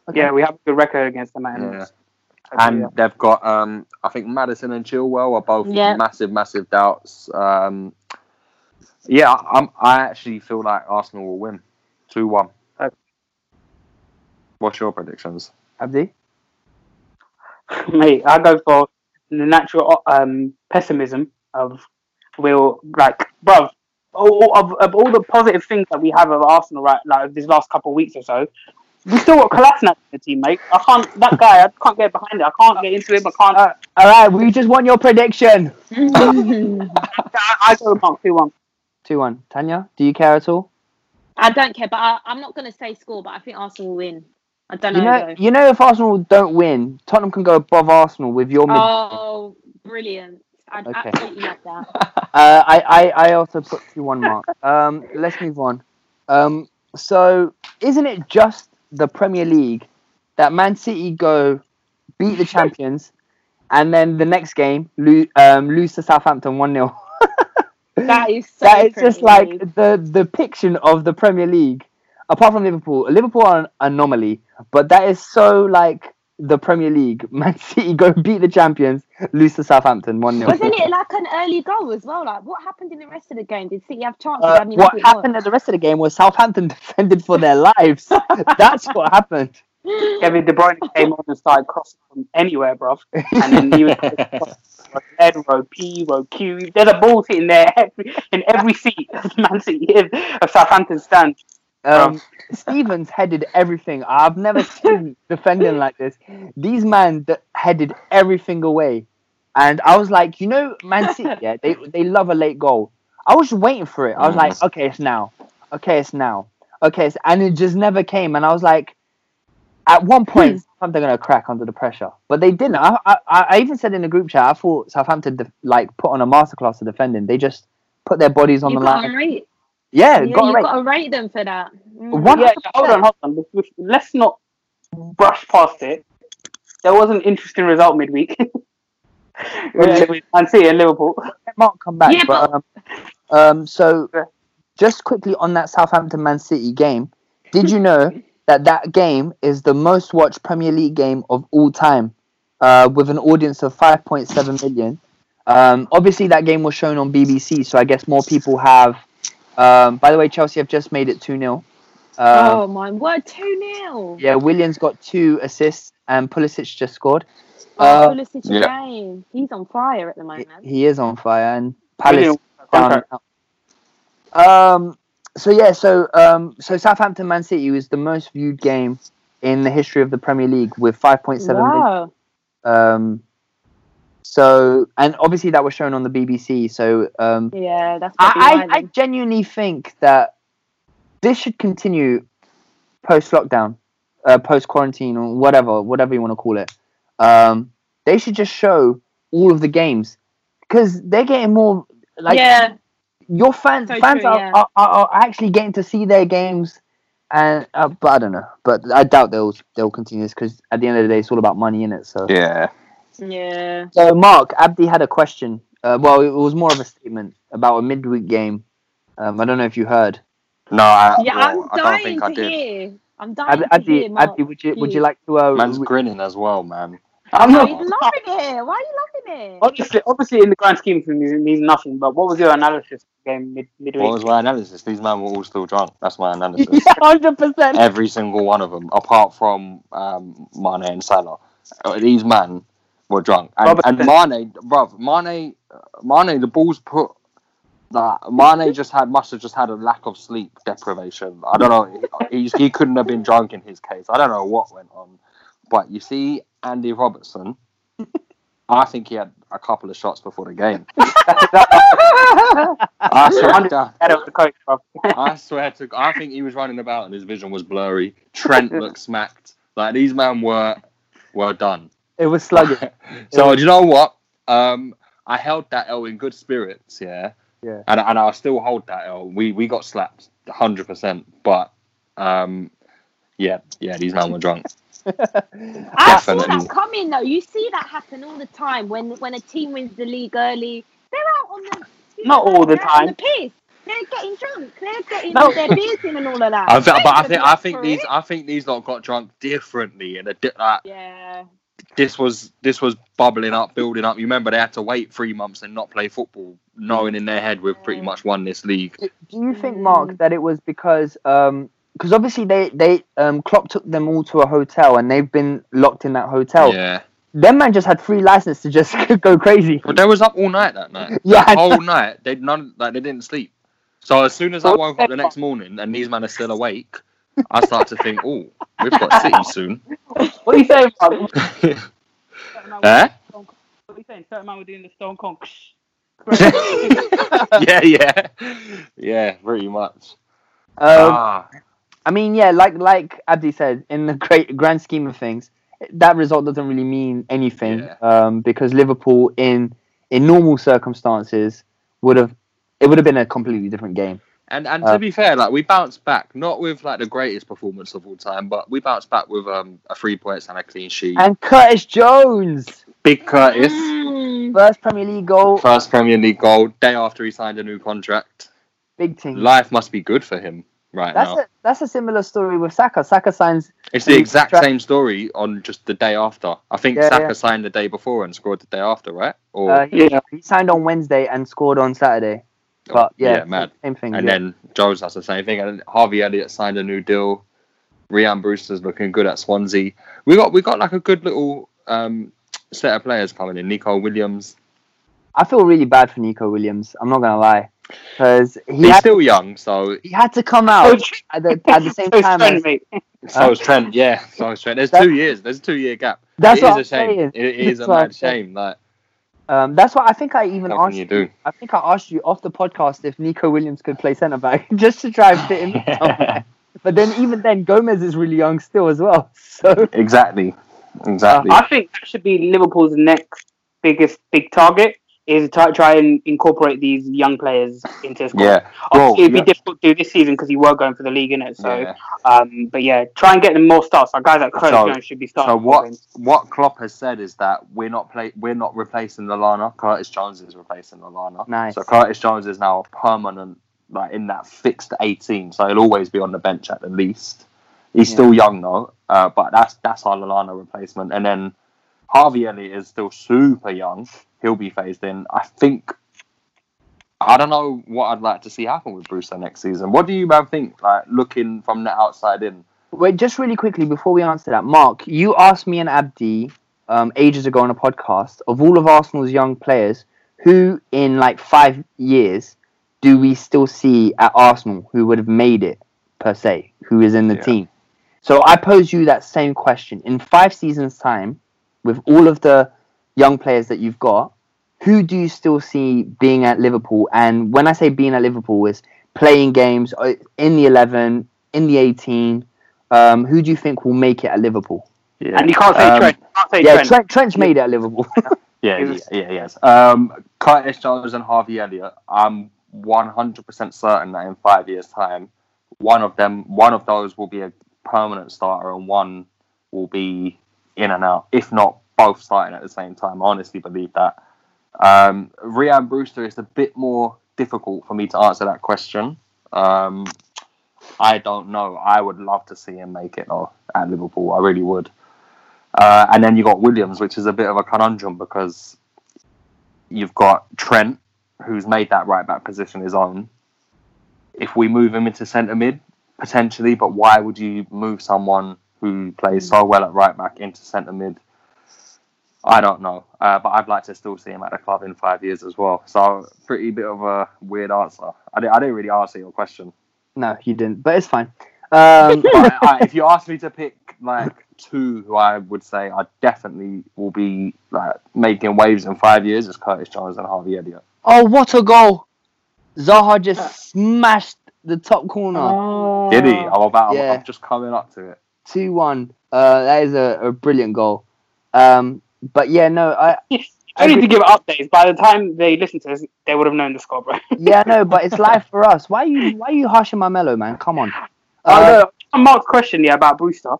Okay. Yeah, we have a good record against the And, Yeah. And they've got, um, I think Maddison and Chilwell are both Yeah. massive, massive doubts. Um, yeah, I'm, I actually feel like Arsenal will win two-one. Okay. What's your predictions? Abdi. mate, I go for the natural um, pessimism of will like, bruv, all, of, of all the positive things that we have of Arsenal right like these last couple of weeks or so, we still got Kolasinac in the team, mate. I can't that guy. I can't get behind it. I can't get into him. I can't. All right, we just want your prediction. I, I go with Mark two one. Two one. Tanya, do you care at all? I don't care, but I, I'm not going to say score, but I think Arsenal will win. I don't know. You know, though. you know, if Arsenal don't win, Tottenham can go above Arsenal with your mid. Oh, brilliant. I'd Okay. absolutely love that. Uh, I, I, I also put two one mark. Um, let's move on. Um, so isn't it just the Premier League that Man City go beat the champions, and then the next game lose, um, lose to Southampton one 0 That is so That is just like the the fiction of the Premier League. Apart from Liverpool, Liverpool are an anomaly, but that is so like the Premier League. Man City go beat the champions, lose to Southampton one 0 Wasn't it like an early goal as well? Like, what happened in the rest of the game? Did City have chances? Uh, I what I didn't happened at the rest of the game was Southampton defended for their lives. That's what happened. Kevin De Bruyne came on and started crossing from anywhere, bruv. And then he was Ed row, P row, Q. There's a ball sitting there every, in every seat of Man City of Southampton stand. Um, Stephens headed everything. I've never seen defending like this. These men headed everything away, and I was like, you know, Man City, yeah, they they love a late goal. I was just waiting for it. I was like, okay, it's now. Okay, it's now. Okay, it's, and it just never came. And I was like, at one point, they're gonna crack under the pressure, but they didn't. I, I I even said in the group chat, I thought Southampton def- like put on a masterclass of defending. They just put their bodies on You the line. to rate. Yeah, Yeah, got it you right. got to rate them for that. Mm. One- Yeah, hold on, hold on. Let's- Let's not brush past it. There was an interesting result midweek. Yeah. with Man City and Liverpool. let Mark come back. Yeah, but, um, um, so just quickly on that Southampton Man City game, did you know that that game is the most watched Premier League game of all time, uh, with an audience of 5.7 million? Um, obviously, that game was shown on BBC, so I guess more people have. Um, by the way, Chelsea have just made it 2 0. Um, oh my word, two 0 Yeah, Williams got two assists and Pulisic just scored. Oh, Uh, Pulisic yeah. again. He's on fire at the moment. he is on fire, and Palace down contract. and out. Um. So yeah. So um. So Southampton Man City was the most viewed game in the history of the Premier League with 5.7 Wow. Um. So and obviously that was shown on the BBC. So um. Yeah, that's I, I, I genuinely think that this should continue post lockdown, uh, post quarantine, or whatever, whatever you want to call it. Um, they should just show all of the games because they're getting more like yeah, your fans. So fans true, are, yeah. are, are, are actually getting to see their games, and uh, but I don't know. But I doubt they'll they'll continue this because at the end of the day, it's all about money in it. So Yeah. Yeah. so Mark Abdi had a question. Uh, well, it was more of a statement about a midweek game. Um, I don't know if you heard. No, I, Yeah, well, I'm I don't think to I did. hear. I'm dying Abdi, to hear Mark. Abdi, would you would you like to? Uh, Man's re- grinning as well, man. I'm not. loving it. Why are you loving it? Obviously, obviously, in the grand scheme of things, it means nothing. But what was your analysis of the game mid midweek? What was my analysis? These men were all still drunk. That's my analysis. yeah, hundred percent. Every single one of them, apart from um, Mane and Salah. Uh, These men were drunk. And, and Mane, bruv, Mane, uh, Mane, the balls put. Like, Mane just had must have just had a lack of sleep deprivation. I don't know. He, he couldn't have been drunk in his case. I don't know what went on. But you see, Andy Robertson, I think he had a couple of shots before the game. I swear, to, Head of the coach, bro. I swear to I think he was running about and his vision was blurry. Trent looked smacked. Like these men were were done. It was sluggish. so do you know what? Um, I held that L in good spirits, yeah. Yeah. And and I still hold that L. We we got slapped hundred percent, but um, yeah, yeah, these men were drunk. I saw that coming though. You see that happen all the time when when a team wins the league early. They're out on the Not all the they're out on time. The piss. They're getting drunk. They're getting No. their beers in and all of that. I th- but I think I think these for I think these lot got drunk differently, and a di- like. Yeah. This was this was bubbling up, building up. You remember they had to wait three months and not play football, knowing in their head we've pretty much won this league. Do you think, Mark, that it was because um because obviously they they um Klopp took them all to a hotel and they've been locked in that hotel. Yeah, Them man just had free license to just go crazy. but they was up all night that night. Yeah, know. whole night they none like they didn't sleep. So as soon as I woke up the next morning and these men are still awake, I start to think, oh, we've got City soon. What are you saying, bro? Eh? What are you saying? Certain man were doing the stone conk. yeah, yeah, yeah, pretty much. Um, ah, I mean, yeah, like like Abdi said, in the great grand scheme of things, that result doesn't really mean anything Yeah. um, because Liverpool, in in normal circumstances, would have it would have been a completely different game. And and Uh, to be fair, like we bounced back, not with like the greatest performance of all time, but we bounced back with um a three points and a clean sheet. And Curtis Jones, Big Curtis, Mm. first Premier League goal, first Premier League goal, day after he signed a new contract. big thing. Life must be good for him right That's now. a that's a similar story with Saka. Saka signs It's the exact contract. same story on just the day after. I think Yeah, Saka yeah. signed the day before and scored the day after, right? Or uh, he, Yeah. he signed on Wednesday and scored on Saturday. But yeah, Yeah, mad. same thing. and yeah. then Jones has the same thing. And Harvey Elliott signed a new deal. Rhian Brewster's looking good at Swansea. We got we got like a good little um, set of players coming in. Neco Williams. I feel really bad for Neco Williams. I'm not gonna lie, because he He's had, still young, so he had to come out at the at the same So time. Trent, as- mate. so is Trent. Yeah, so is Trent. There's two years. There's a two year gap. That's it what is a I'm shame. saying. It, it is a That's what I'm mad shame. Like Um, that's what I think I even How asked you do? I think I asked you off the podcast if Neco Williams could play centre back just to try and fit him. in. But then even then, Gomez is really young still as well. So exactly, exactly. I think that should be Liverpool's next biggest big target is to try and incorporate these young players into the squad. yeah. Well, Obviously, it'd be yeah. difficult to do this season because you were going for the league in it. So, Yeah. um, but yeah, try and get them more starts. Like guys like Curtis So- Jones should be starting. So what what Klopp has said is that we're not play we're not replacing Lallana. Curtis Jones is replacing Lallana. Nice. So Curtis Jones is now a permanent like in that fixed eighteen. So he'll always be on the bench at the least. He's Yeah. still young though, uh, but that's that's our Lallana replacement. And then Harvey Elliott is still super young. He'll be phased in. I think. I don't know what I'd like to see happen with Brewster next season. What do you man think? Like looking from the outside in. wait, just really quickly before we answer that, Mark, you asked me and Abdi um, ages ago on a podcast of all of Arsenal's young players, who in like five years do we still see at Arsenal who would have made it per se, who is in the Yeah. team? So I pose you that same question. In five seasons' time, with all of the young players that you've got, who do you still see being at Liverpool? And when I say being at Liverpool, is playing games uh, in the 11, in the 18. Um, who do you think will make it at Liverpool? Yeah. And you can't say Um, Trent. Can't say Yeah, Trent. Trent, Trent's made it at Liverpool. Yeah, yeah, yeah, yes. Um, Curtis Jones and Harvey Elliott. I'm 100% certain that in five years' time, one of them, one of those will be a permanent starter, and one will be in and out. If not both starting at the same time, I honestly believe that. Um, Brewster is a bit more difficult for me to answer that question. Um, I don't know. I would love to see him make it though at Liverpool. I really would. Uh, and then you got Williams, which is a bit of a conundrum because you've got Trent, who's made that right back position his own. If we move him into centre mid, potentially, but why would you move someone who plays so well at right back into centre mid? I don't know, uh, but I'd like to still see him at the club in five years as well. So, pretty bit of a weird answer. I didn't, I didn't really answer your question. No, you didn't, but it's fine. Um, But I, if you ask me to pick like two who I would say I definitely will be like making waves in five years, it's Curtis Jones and Harvey Elliott. oh, what a goal! Zaha just smashed the top corner. Oh. Did he? I'm about. I'm- Yeah. I'm just coming up to it. Two one. Uh, that is a, a brilliant goal. Um, but yeah, no, I I need to give updates. By the time they listen to this, they would have known the score, bro. yeah, no, but it's live for us. Why you why you harshing my mellow, man? Come on. Uh, no, Mark's question, yeah, about Brewster.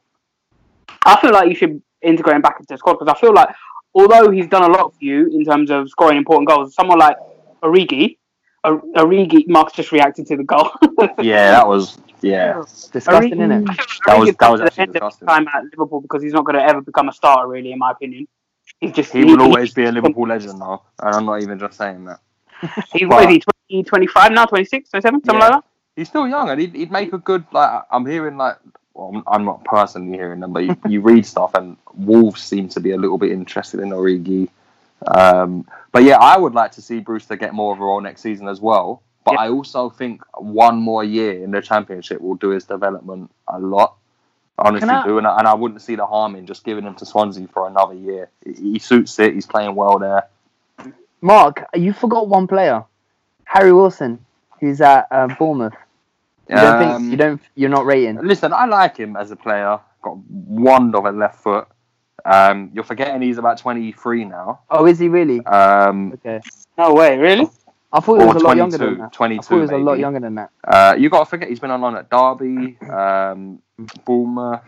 I feel like you should integrate him back into the squad because I feel like, although he's done a lot for you in terms of scoring important goals, someone like Origi, Or- Origi, Mark's just reacted to the goal. Yeah, that was. Yeah, disgusting, innit? That was- Origi's that was come to the actually end of his disgusting. time at Liverpool because he's not going to ever become a starter, really, in my opinion. He's just he will always be a Liverpool legend now, and I'm not even just saying that. He's what is he 20, 25 now, 26, 27, something Yeah. like that. He's still young, and he'd, he'd make a good. Like I'm hearing, like well, I'm, I'm not personally hearing them, but you, you read stuff, and Wolves seem to be a little bit interested in Origi. Um, but yeah, I would like to see Brewster get more of a role next season as well. But Yeah. I also think one more year in the Championship will do his development a lot. I honestly I- do, and I, and I wouldn't see the harm in just giving him to Swansea for another year. He, he suits it. He's playing well there. Mark, you forgot one player, Harry Wilson, who's at uh, Bournemouth. You don't Um, think you don't you're not rating? Listen, I like him as a player. Got one of a left foot. Um, you're forgetting he's about 23 now. Oh, is he really? Um, Okay. No way, really? I thought he was a lot younger than that. I 22 thought he was a lot younger than that. Uh, you got to forget he's been on loan at Derby, um, Bournemouth.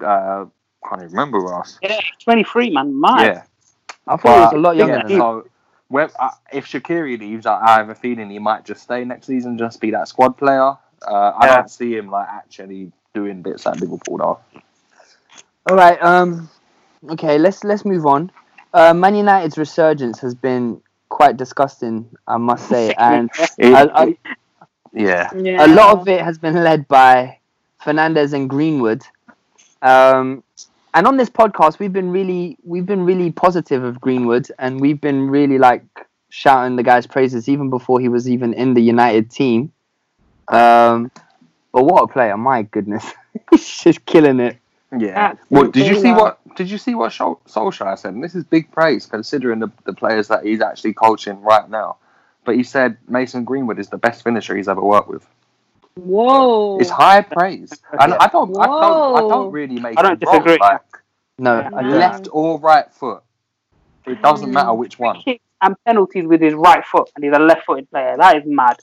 Uh, can't even remember who else. Yeah, 23, man. Mad. Yeah, I thought he was a lot younger yeah, so well, uh, if Shaqiri leaves, I, I have a feeling he might just stay next season, just be that squad player. Uh, I Yeah. don't see him like actually doing bits at Liverpool though. All right. Um. Okay. Let's let's move on. Uh, Man United's resurgence has been quite disgusting, I must say, and It- I- I- yeah, a lot of it has been led by Fernandes and Greenwood. Um, and on this podcast, we've been really we've been really positive of Greenwood, and we've been really like shouting the guy's praises even before he was even in the United team. Um, but what a player! My goodness, he's just killing it. Yeah. Absolutely Well, did you see what? Did you see what Sol- Solskjaer said? And this is big praise considering the, the players that he's actually coaching right now. But he said Mason Greenwood is the best finisher he's ever worked with. Whoa. It's high praise, and I don't, I don't, I don't really make. I don't him wrong, disagree. Like No, Yeah. Left or right foot, it doesn't Mm. matter which one. Kicks and penalties with his right foot, and he's a left-footed player. That is mad.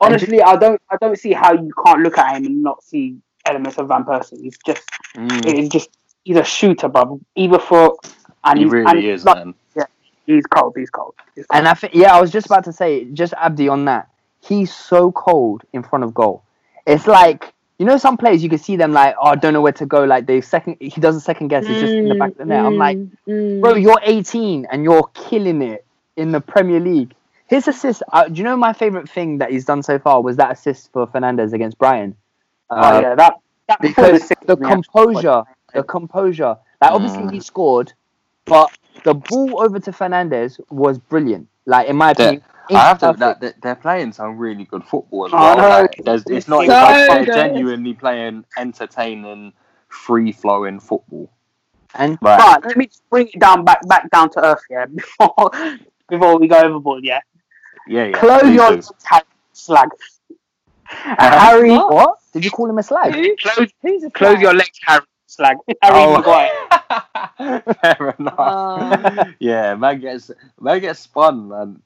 Honestly, I don't, I don't see how you can't look at him and not see elements of Van Persie. He's just, Mm, it's just, he's a shooter, bro. Either foot, and he he's, really and is, like, man. he's cold. He's cold. He's cold. And I think, yeah, I was just about to say, just Abdi on that. He's so cold in front of goal. It's like you know, some players you can see them like, oh, I don't know where to go. Like they second, he does a second guess. He's just in the back of the net. I'm like, Mm, bro, you're 18 and you're killing it in the Premier League. His assist. Uh, do you know my favorite thing that he's done so far was that assist for Fernandes against Brian? oh Uh, yeah, that, that because the composure, the composure. Like obviously Mm. he scored, but the ball over to Fernandes was brilliant. Like in my Yeah. opinion, I have to. That, that they're playing some really good football as I well. know. Like, there's, it's not. So like they're genuinely playing entertaining, free flowing football. and Like, But let me just bring it down back back down to earth, yeah. Before before we go overboard, yeah. yeah, yeah. Close your do. legs, Harry, slag. Uh-huh. Harry, What? what? Did you call him a slag? Close Who's close your legs, Harry, slag. Harry Oh. Maguire. Fair enough. Oh. yeah, man gets man gets spun man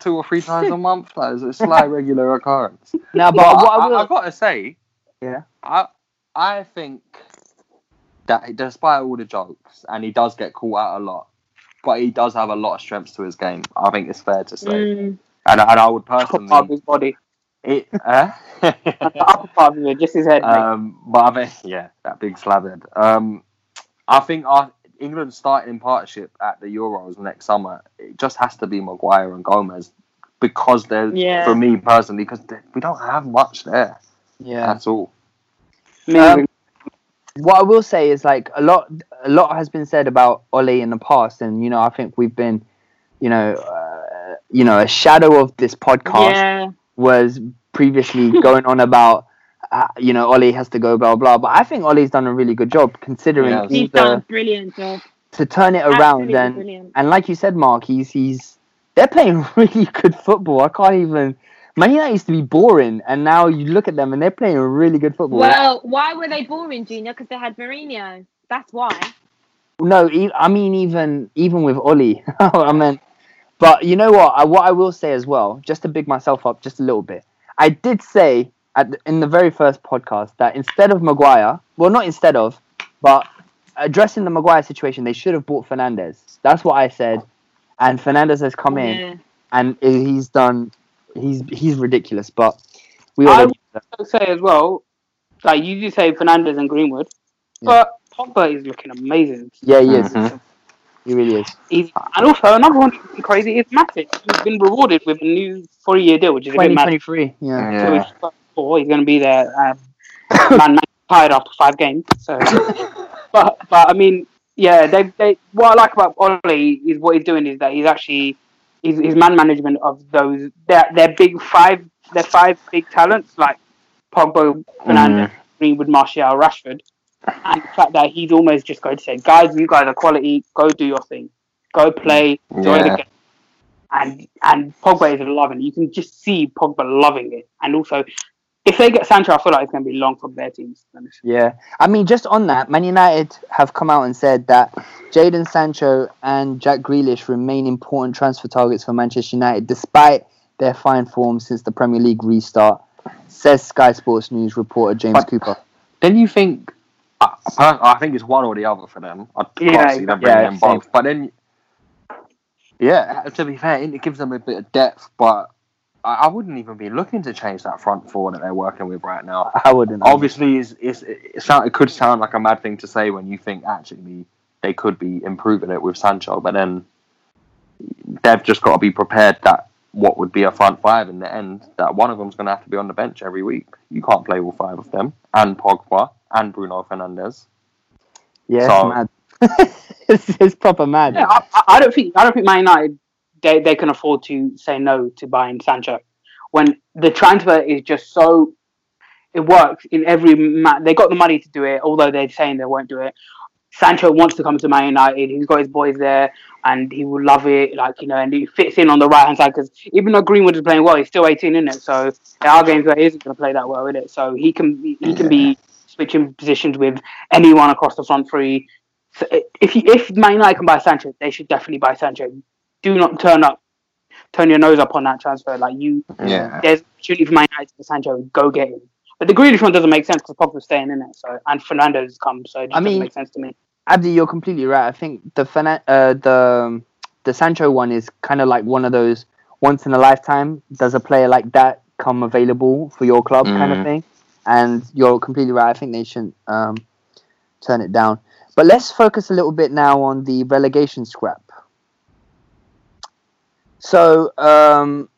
two or three times a month. That is a slight regular occurrence. Now, but what I, I will, I, gotta say, Yeah. I I think that despite all the jokes, and he does get caught out a lot, but he does have a lot of strengths to his game. I think it's fair to say, Mm, and and I would personally, his body. It, uh, the upper part of it, just his head. mate. um, but I think, yeah, that big slab head. Um, I think our, England starting in partnership at the Euros next summer. It just has to be Maguire and Gomez because they're Yeah. for me personally because we don't have much there. Yeah. That's all. Um, what I will say is like a lot a lot has been said about Ole in the past and you know I think we've been you know uh, you know a shadow of this podcast Yeah. was previously going on about uh, you know Ole has to go blah blah but I think Ole's done a really good job considering Yes. he's He's done a brilliant job. to turn it around and brilliant. and like you said Mark he's he's they're playing really good football I can't even Man United used to be boring and now you look at them and they're playing really good football Well, why were they boring, Junior? Because they had Mourinho. That's why. No, I mean even even with Ole, I meant. But you know what? I, what I will say as well, just to big myself up just a little bit, I did say at the, in the very first podcast that instead of Maguire, well, not instead of, but addressing the Maguire situation, they should have bought Fernandes. That's what I said, and Fernandes has come in and he's done. He's he's ridiculous, but we I would say as well, like you do say Fernandes and Greenwood, but Pogba is looking amazing. Yeah, he is. Mhm. He really is. He's, and also another one that's crazy is Matic. He's been rewarded with a new four-year deal, which is a bit Twenty mad. twenty three. Yeah. So Yeah. he's, four, he's going to be there. Um, man, man tired after five games. So, but but I mean, yeah, they they what I like about Ole is what he's doing is that he's actually his, his man management of those their their big five their five big talents like Pogba, Fernandes, Greenwood, Martial, Rashford, and the fact that he's almost just going to say, guys, you guys are quality. Go do your thing. Go play. Enjoy the Yeah. game. And and Pogba is loving. it. You can just see Pogba loving it. And also, if they get Sancho, I feel like it's going to be long for their teams. to be honest. Yeah, I mean, just on that, Man United have come out and said that Jadon Sancho and Jack Grealish remain important transfer targets for Manchester United, despite their fine form since the Premier League restart. Says Sky Sports News reporter James But- Cooper. Then you think, I, I think it's one or the other for them. I Yeah, can't see them bringing yeah, them same. both. But then, yeah, to be fair, it gives them a bit of depth. But I, I wouldn't even be looking to change that front four that they're working with right now. I wouldn't. Obviously, it's, it's, it, sound, it could sound like a mad thing to say when you think actually they could be improving it with Sancho, but then they've just got to be prepared that what would be a front five in the end, that one of them's going to have to be on the bench every week. You can't play all five of them, and Pogba, and Bruno Fernandes. Yeah, So- it's mad. it's, it's proper mad. Yeah, I, I- I don't think I don't think Man United they, they can afford to say no to buying Sancho. When the transfer is just so it works in every ma- they got the money to do it although they're saying they won't do it. Sancho wants to come to Man United he's got his boys there and he will love it like you know and he fits in on the right hand side because even though Greenwood is playing well he's still 18 in it? So there are games where he isn't going to play that well in it? So he can be, he can be switching positions with anyone across the front three. So if you, if Man United can buy Sancho, they should definitely buy Sancho. Do not turn up, turn your nose up on that transfer. Like you, Yeah. there's opportunity for Man United to Sancho. Go get him. But the Grealish one doesn't make sense because Pogba's staying in it. So and Fernando's come, so it just I doesn't mean- make sense to me. Abdi, you're completely right. I think the Fernan- uh, the the Sancho one is kind of like one of those once in a lifetime. Does a player like that come available for your club, kind of Mm. thing? And you're completely right. I think they shouldn't um, turn it down. But let's focus a little bit now on the relegation scrap. So um,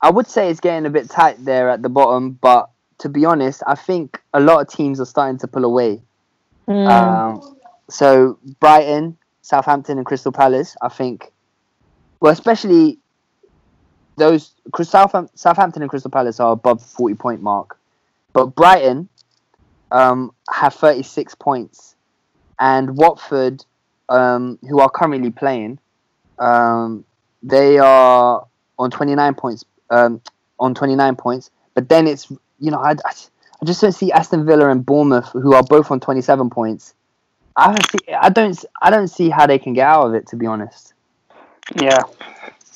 I would say it's getting a bit tight there at the bottom, but to be honest, I think a lot of teams are starting to pull away. Um, so Brighton, Southampton, and Crystal Palace, I think, well, especially those Southampton and Crystal Palace are above forty point mark, but Brighton um, have thirty six points, and Watford, um, who are currently playing, um, they are on twenty nine points. Um, on twenty nine points, but then it's you know I, I, I just don't see Aston Villa and Bournemouth, who are both on twenty seven points. I don't see. I don't. I don't see how they can get out of it. To be honest. Yeah,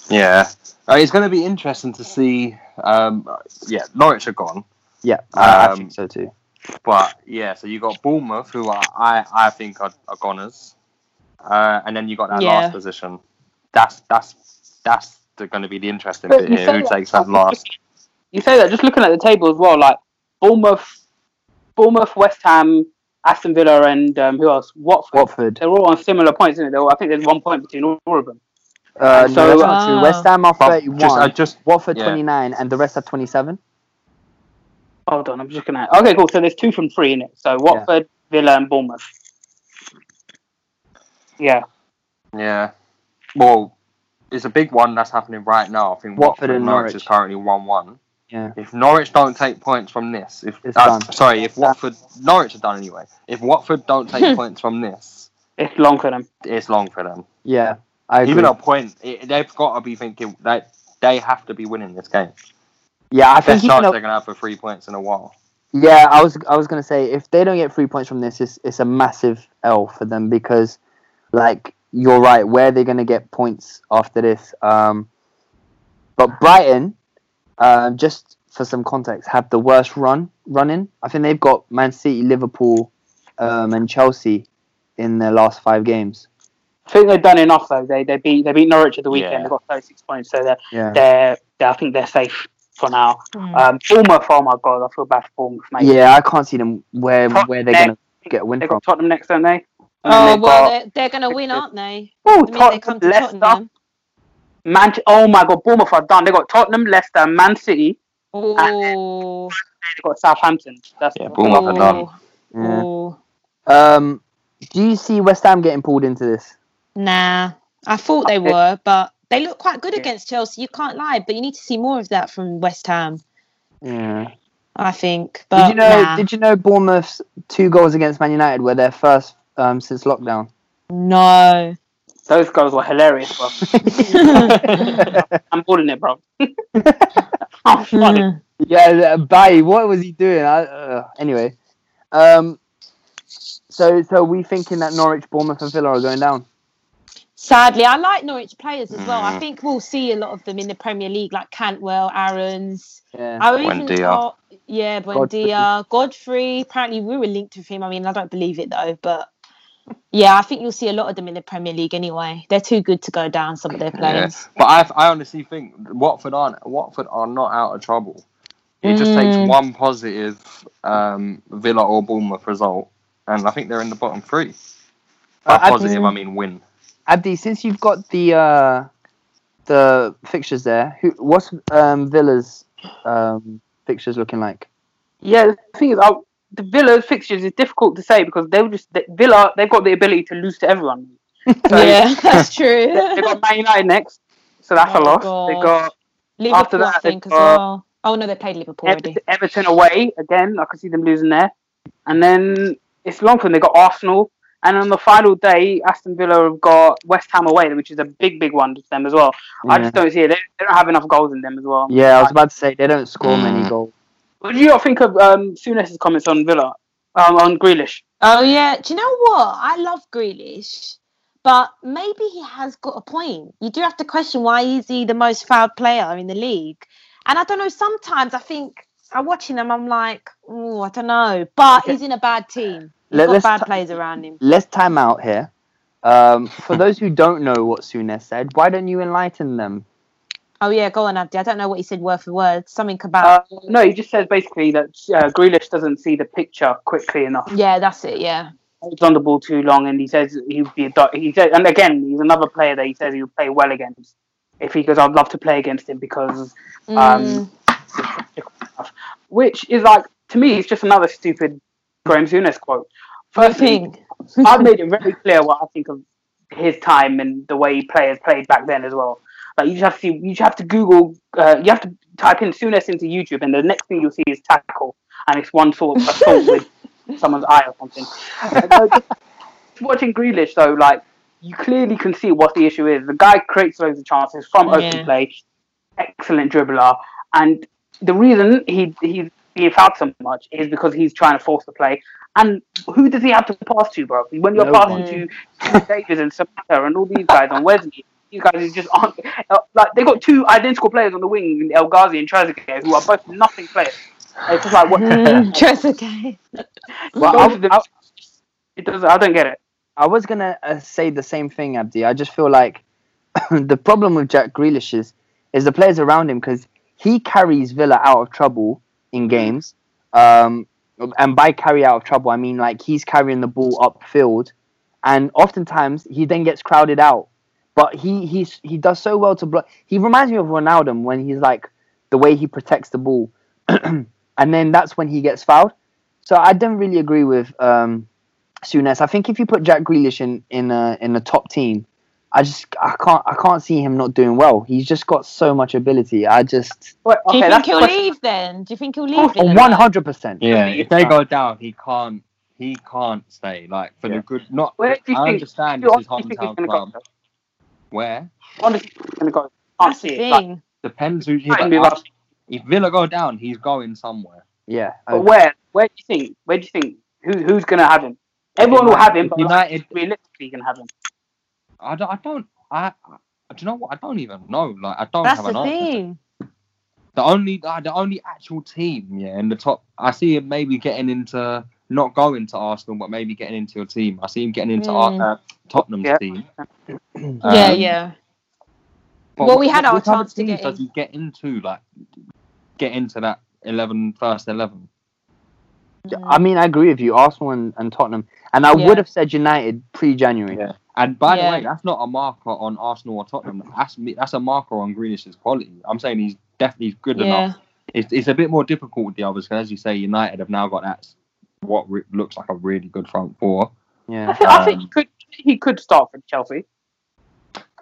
Yeah. Uh, it's going to be interesting to see. Um, yeah, Norwich are gone. Yeah, I, I Um, think so too. But yeah, so you got Bournemouth, who are, I I think are, are goners, uh, and then you got that Yeah. last position. That's that's that's going to be the interesting But bit here. Who that- takes that last? you say that just looking at the table as well, like Bournemouth, Bournemouth, West Ham, Aston Villa, and um, who else? Watford. Watford. They're all on similar points, isn't it? All- I think there's one point between all of them. Uh, So- no, that's not. Ah. West Ham are 31, just, I just Watford yeah. 29, and the rest are 27. Hold on, I'm just gonna. Okay, cool. So there's two from three in it. So Watford, Villa, and Bournemouth. Yeah. Yeah. Well, it's a big one that's happening right now. I think Watford Watford, and Norwich, Norwich. is currently one-one. Yeah. If Norwich don't take points from this, if uh, sorry, if Watford Norwich are done anyway. If Watford don't take points from this, It's long for them. it's long for them. Yeah, I agree. Even a point, it, they've got to be thinking that they have to be winning this game. yeah, I Best think chance a, they're gonna have for three points in a while. Yeah, I was I was gonna say if they don't get three points from this, it's it's a massive L for them because, like you're right, where they're gonna get points after this. Um, but Brighton, um, just for some context, have the worst run running. I think they've got Man City, Liverpool, um, and Chelsea in their last five games. I think they've done enough though. They they beat they beat Norwich at the weekend. Yeah. They got 36 points, so they're Yeah, they're, they're I think they're safe for now. Mm. Um, Bournemouth, oh my god, I feel bad for Bournemouth, mate. yeah, I can't see them where where they're gonna get a win They from. got Tottenham next, don't they? And then Oh they've well, got- they're, they're going to win, aren't they? Oh, The minute they Tottenham, to Leicester, Tottenham. Man- oh my god, Bournemouth are done. They got Tottenham, Leicester, Man City. Oh, They got Southampton. That's Yeah, Bournemouth are done. Yeah. Um, do you see West Ham getting pulled into this? nah. I thought they were, but they look quite good Yeah. against Chelsea. You can't lie, but you need to see more of that from West Ham. Yeah. I think. But Did you know? nah. Did you know Bournemouth's two goals against Man United were their first um, since lockdown? no. Those goals were hilarious, bro. I'm boarding it, bro. I'm funny. Yeah, Baye, what was he doing? I, uh, anyway, um, so so we thinking that Norwich, Bournemouth, and Villa are going down. Sadly, I like Norwich players as well. I Mm. think we'll see a lot of them in the Premier League, like Cantwell, Aarons. Yeah. I even Buendia. thought, yeah, Buendia, Godfrey. Apparently, we were linked with him. I mean, I don't believe it though, but yeah, I think you'll see a lot of them in the Premier League anyway. They're too good to go down. Some of their Yeah. players. But I, I honestly think Watford aren't Watford are not out of trouble. It just Mm. takes one positive um, Villa or Bournemouth result, and I think they're in the bottom three. By Uh, I- positive, I mean win. Abdi, since you've got the uh, the fixtures there, who what's um, Villa's um, fixtures looking like? Yeah, the thing is, uh, the Villa fixtures is difficult to say because they were just they, Villa. They've got the ability to lose to everyone. So yeah, that's true. They got Man United next, so that's a Oh, loss. God. They got Liverpool, after that, I think, as well. Oh no, they played Liverpool already. Everton, Everton away again. I can see them losing there, and then it's long for them. They got Arsenal, and on the final day, Aston Villa have got West Ham away, which is a big, big one to them as well. I just don't see it. They, they don't have enough goals in them as well. Yeah, I was about to say they don't score many Mm. goals. What do you not think of um, Souness's comments on Villa, um, on Grealish? Oh yeah, do you know what? I love Grealish, but maybe he has got a point. You do have to question why is he the most fouled player in the league? And I don't know. Sometimes I think I'm watching him. I'm like, oh, I don't know. But Okay. he's in a bad team. He's Let- got bad t- players around him. Let's time out here. Um, for those who don't know what Souness said, why don't you enlighten them? Oh yeah, go on, Abdi. I don't know what he said word for word. Something about. Uh, no, he just says basically that uh, Grealish doesn't see the picture quickly enough. yeah, that's it. Yeah. He's on the ball too long, and he says he would be a do- he said, and again, he's another player that he says he would play well against. If he goes, I'd love to play against him because Mm, um, which is like to me, it's just another stupid Graham Souness quote. First thing. I've made it very clear what I think of his time and the way players played back then as well. Like you just have to see, you just have to Google, uh, you have to type in Souness into YouTube, and the next thing you'll see is tackle, and it's one sort of assault with someone's eye or something. Uh, just watching Grealish though, like you clearly can see what the issue is. The guy creates loads of chances from open Yeah. play, excellent dribbler, and the reason he he's being fouled so much is because he's trying to force the play. And who does he have to pass to, bro? When you're No passing to Davis and Samatta and all these guys on Wesley, these guys who just aren't uh, like they got two identical players on the wing, El Ghazi and Trezeguet, who are both nothing players. It's just like what? Mm, Trezeguet. Well, I- I- it does. I don't get it. I was gonna uh, say the same thing, Abdi. I just feel like the problem with Jack Grealish is, is the players around him because he carries Villa out of trouble in games. Um, and by carry out of trouble, I mean like he's carrying the ball upfield, and oftentimes he then gets crowded out. But he he's he does so well to block. He reminds me of Ronaldo when he's like the way he protects the ball, and then that's when he gets fouled. So I don't really agree with um, Souness. I think if you put Jack Grealish in in a in a top team, I just I can't I can't see him not doing well. He's just got so much ability. I just Wait, Do you think he'll question. leave then? Do you think he'll leave? Villa one then? hundred percent. Yeah, Yeah. if they go down, he can't. He can't stay. Like for Yeah. the good. Not. Where do you I think? understand who this is he's hometown gonna club. go? Where Honestly, he's gonna go. Can't That's see it. Like, depends who. might but move if Villa go down, he's going somewhere. Yeah. But where? Where do you think? Where do you think? Who who's gonna have him? Everyone will have him, but United. realistically, you can have him. I don't. I don't. I. I do you know what? I don't even know. Like I don't That's have the an answer. thing. The only uh, the only actual team, yeah, in the top. I see him maybe getting into not going to Arsenal, but maybe getting into your team. I see him getting into Mm. Ar- uh, Tottenham's Yeah. team. yeah, Um, yeah. but Well, what- we had our which other chance to teams get Does in. he get into like get into that 11, first eleven? I mean, I agree with you. Arsenal and, and Tottenham, and I Yeah. would have said United pre-January. Yeah. And by Yeah. the way, that's not a marker on Arsenal or Tottenham. That's me- that's a marker on Grealish's quality. I'm saying he's definitely good Yeah. enough. It's, it's a bit more difficult with the others because, as you say, United have now got that s- what re- looks like a really good front four. I Yeah. think, I think he Um, could he could start for Chelsea.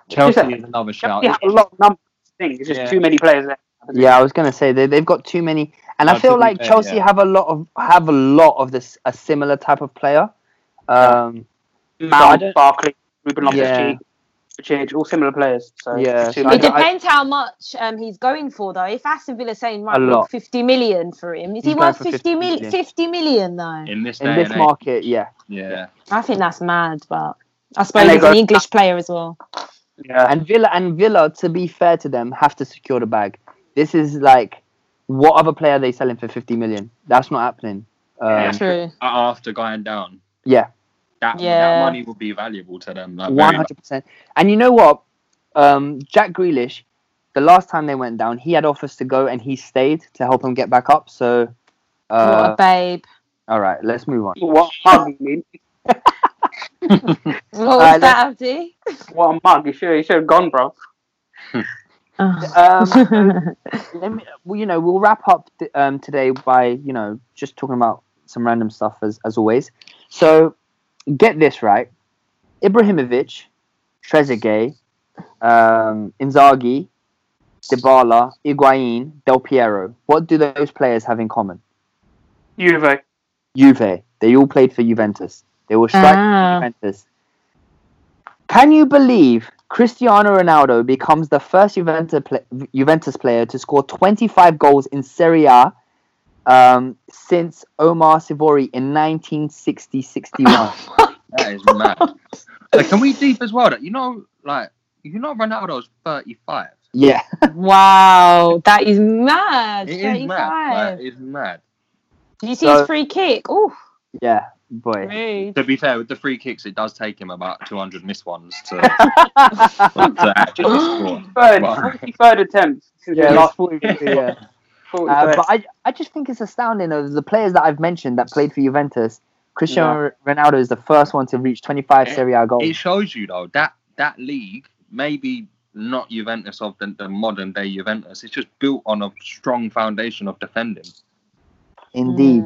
Chelsea is another shout. Chelsea have a lot of numbers. Thing. It's just Yeah. too many players there. Yeah, I was gonna say they they've got too many, and I feel like fair, Chelsea yeah. have a lot of have a lot of this a similar type of player. Um, Mount, Barkley, Ruben Loftus Yeah. Loftus-Cheek, all similar players. So Yeah, it's too so It many. don't- I- depends how much um, he's going for, though. If Aston Villa saying right, A lot. 50 million for him, is He's he worth 50 50 million? million. 50 million, though. in this in this and age. market, yeah. Yeah, I think that's mad, but I suppose he's go- an English player as well. yeah. And Villa and Villa, to be fair to them, have to secure the bag. This is like, what other player are they selling for fifty million? That's not happening. Um, True. after going down, yeah, that Yeah. that money would be valuable to them. Like, one very much. hundred percent. And you know what? Um, Jack Grealish, the last time they went down, he had offers to go and he stayed to help him get back up. So, what a uh, babe. all right, let's move on. What a mug, you mean? What was Uh, that, Abdi? What a mug. You should, you should have gone, bro. Um, let me, well, you know, we'll wrap up th- um, today by you know just talking about some random stuff as as always. So, get this right: Ibrahimovic, Trezeguet, um, Inzaghi, Dybala, Higuain, Del Piero. What do those players have in common? Juve. Juve. They all played for Juventus. They were strikers Ah. Juventus. Can you believe Cristiano Ronaldo becomes the first Juventus, pla Juventus player to score 25 goals in Serie A um, since Omar Sivori in 1960-61? That is mad. like, can we deep as well? That you know, like you know, Ronaldo's thirty-five. yeah. wow, that is mad. It is 35. mad. Like, it's mad. Did you see So- his free kick? Oh, Yeah, boy. rude. To be fair, with the free kicks, it does take him about two hundred missed ones to, to actually score. Third, Wow. 43rd attempt since Yeah, last it's 40, yeah. 43rd. Uh, but I, I just think it's astounding of the players that I've mentioned that played for Juventus. Cristiano Ronaldo is the first one to reach 25 Serie A goals. It shows you though that that league, maybe not Juventus of the, the modern day Juventus, it's just built on a strong foundation of defending. Indeed.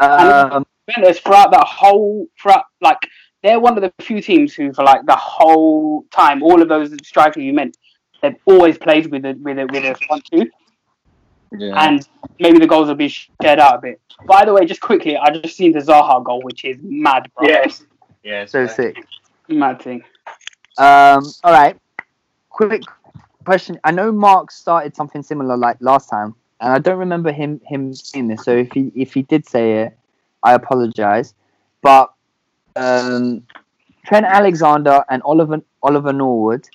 Mm. Um, Juventus throughout that whole throughout like they're one of the few teams who for like the whole time, all of those strikers you meant, they've always played with a with a with a front two. Yeah. And maybe the goals will be shared out a bit. By the way, just quickly, I just seen the Zaha goal, which is mad, bro. Yes. yeah. so sick. Mad thing. Um, all right. Quick question. I know Mark started something similar like last time, and I don't remember him him saying this. So if he if he did say it, I apologize. But um, Trent Alexander and Oliver Oliver Norwood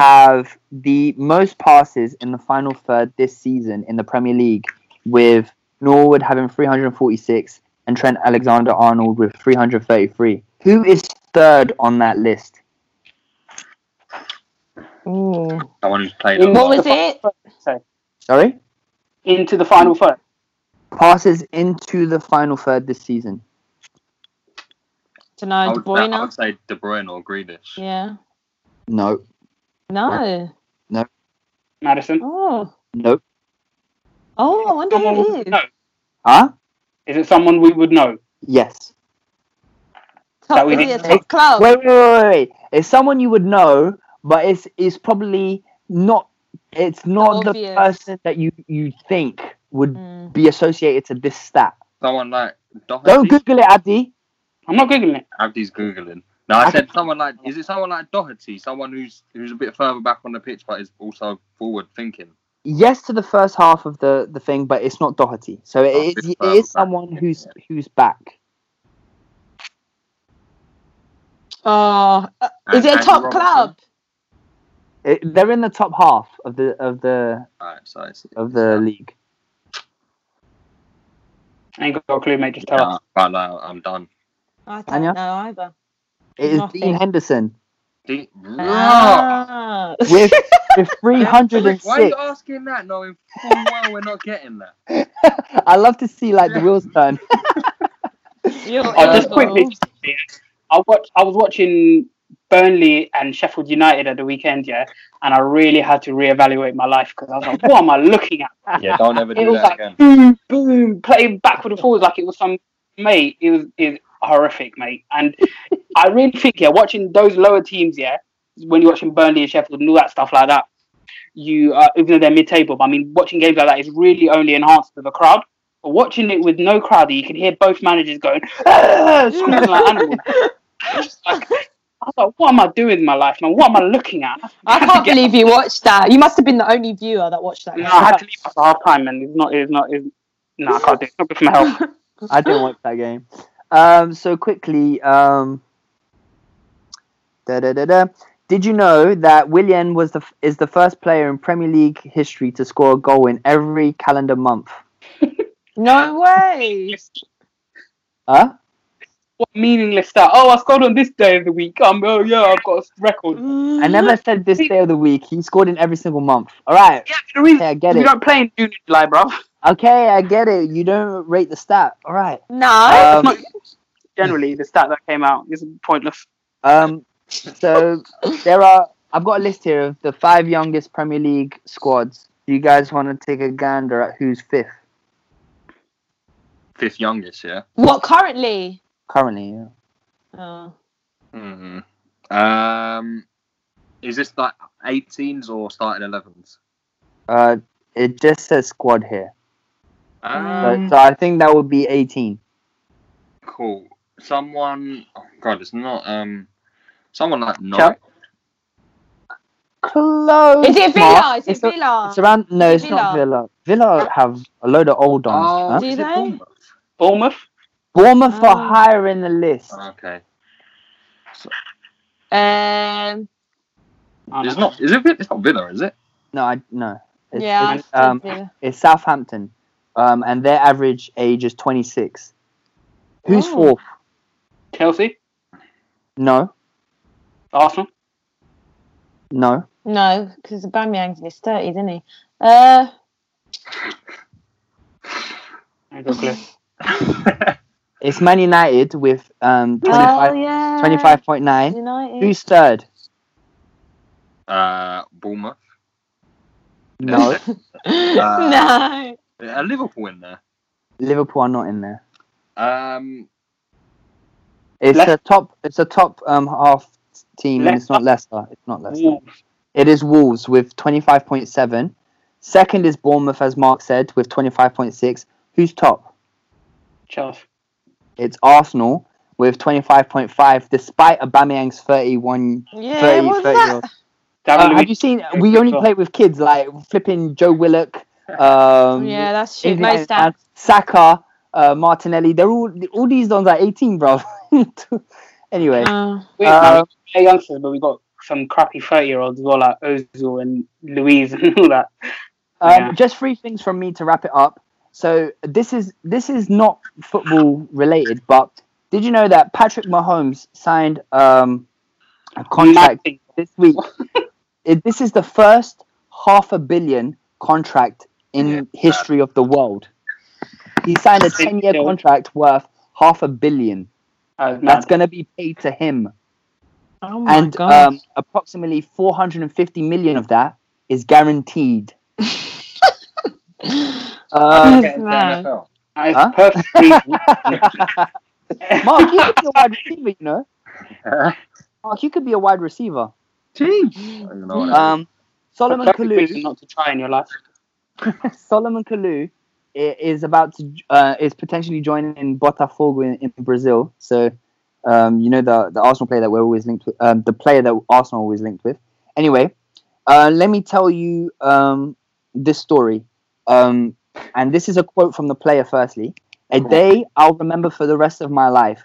have the most passes in the final third this season in the Premier League, with Norwood having 346 and Trent Alexander Arnold with 333. Who is third on that list? Ooh. Someone who's played. What was it? So Sorry, into the final third. passes into the final third this season. Don't know, De would, I would say De Bruyne or Grealish. Yeah. No, No. No. Maddison. Oh. nope. Oh, I wonder Someone who we it would is. know. Huh? Is it someone we would know? Yes. Top, That we is it a top take- club? Wait, wait, wait, wait. It's someone you would know, but it's it's probably not. It's not the person that you you think would Mm. be associated to this stat. Someone like Doherty. Don't Google it, Abdi. I'm not googling it. Abdi's googling. No, I I said someone like. Is it someone like Doherty? Someone who's who's a bit further back on the pitch, but is also forward thinking. Yes to the first half of the the thing, but it's not Doherty. So it, Oh, is, it's it back. someone who's who's back. Oh, uh, is And- it a Andy top Robertson. club? It, they're in the top half of the of the Alright, so it's, of the league. I ain't got a clue, mate. Just tell yeah, us. but no, I'm done. I don't Anya? know either. It is Nothing. Dean Henderson De- Ah. with with three hundred and Why are you asking that, knowing full well we're not getting that? I love to see like the wheels turn. You're Oh, just quickly, I watch. I was watching Burnley and Sheffield United at the weekend, yeah, and I really had to reevaluate my life because I was like, "What am I looking at?" Yeah, don't ever It do was that like again. boom, boom, playing backward and forwards like it was some mate. It was is horrific, mate. And I really think, yeah, watching those lower teams, yeah, when you're watching Burnley and Sheffield and all that stuff like that, you uh, even though they're mid-table, but I mean, watching games like that is really only enhanced with a crowd. But watching it with no crowd, you can hear both managers going, "Ah," screaming like animals. Like, I was like, what am I doing in my life, man? What am I looking at? I had to can't believe you watched that. You must have been the only viewer that watched that. No, I had to leave after half time, and it's not. It's not. It's, no, I can't do it. It's not good for my health. I didn't watch that game. Um, so quickly, um, da, da, da, da. did you know that Willian was the is the first player in Premier League history to score a goal in every calendar month? No way. Huh? What meaningless stuff? Oh, I scored on this day of the week. Um, oh yeah, I've got a record. I never said this day of the week. He scored in every single month. All right. Yeah, the reason Okay, I get we it. don't play in June, July, bro. Okay, I get it. You don't rate the stat. All right. No. Um, generally, the stat that came out is pointless. Um, so there are. I've got a list here of the five youngest Premier League squads. Do you guys want to take a gander at who's fifth Fifth youngest, yeah. What currently? currently? Yeah. Oh. hmm Um, is this like 18s or starting 11s? Uh, it just says squad here. So, Um, so I think that would be 18. cool. Someone. Oh God, it's not. Um, someone like Chuck? Norwich. Close. Is it Mark. Villa? Is it It's a- Villa? It's around. No, it's it not Villa. Villa have a load of old ones. Oh, huh? Do is they? Bournemouth? Bournemouth. Bournemouth are Oh. higher in the list. Okay. Um. It's know. not. Is it? Villa? It's not Villa, is it? No, I no. It's, yeah. it's, um, it's Southampton, um, and their average age is 26. Who's Oh. fourth? Chelsea, No, Arsenal. no. No, because Aubameyang's in his thirties, isn't he? Uh. I ain't got a clue. It's Man United with um 25, Oh yeah. 25.9. United. Who's third? uh, Bournemouth. No, no. Uh, Liverpool in there. Liverpool are not in there. Um, It's Leicester. a top. It's a top um half team, and it's not Leicester. It's not Leicester. Wolves. It is Wolves with 25.7. Second is Bournemouth, as Mark said, with 25.6. Who's top? Chelsea. It's Arsenal with 25.5, despite Aubameyang's 31, Yeah. 30, What's 30 that? year old. Uh, have you seen? We only play with kids like flipping Joe Willock, um, Yeah, that's shit. England, Most stats. Saka, uh, Martinelli. They're all all these dons are 18, bro. anyway, Oh. We uh, play youngsters, but we got some crappy thirty-year-olds as well, like Ozil and Luiz and all that. Um, Yeah. Just three things from me to wrap it up. So this is this is not football related, but did you know that Patrick Mahomes signed um, a contract Nothing. this week? it, this is the first half a billion contract in history of the world. He signed a 10 year contract worth half a billion. Uh, That's going to be paid to him. Oh my and god. um, approximately 450 million of that is guaranteed. uh, Yes, man. It's Huh? perfectly. Mark, you could be a wide receiver, you know. Mark, you could be a wide receiver. You know what I mean? Um, Solomon perfect reason Kalou, not to try in your life. Solomon Kalou is about to uh, is potentially joining Botafogo in, in Brazil. So, um, you know the the Arsenal player that we're always linked with, um, the player that Arsenal always linked with. Anyway, uh, let me tell you um, this story. Um, and this is a quote from the player. Firstly, a day I'll remember for the rest of my life.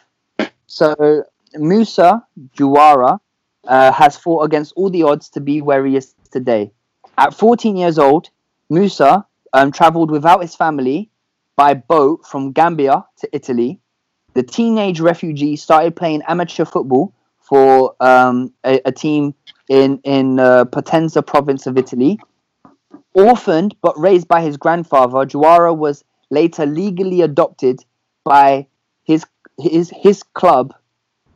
So Musa Juwara uh, has fought against all the odds to be where he is today. At 14 years old, Musa um, traveled without his family by boat from Gambia to Italy. The teenage refugee started playing amateur football for um, a, a team in in uh, Potenza province of Italy. Orphaned but raised by his grandfather, Juwara was later legally adopted by his his his club,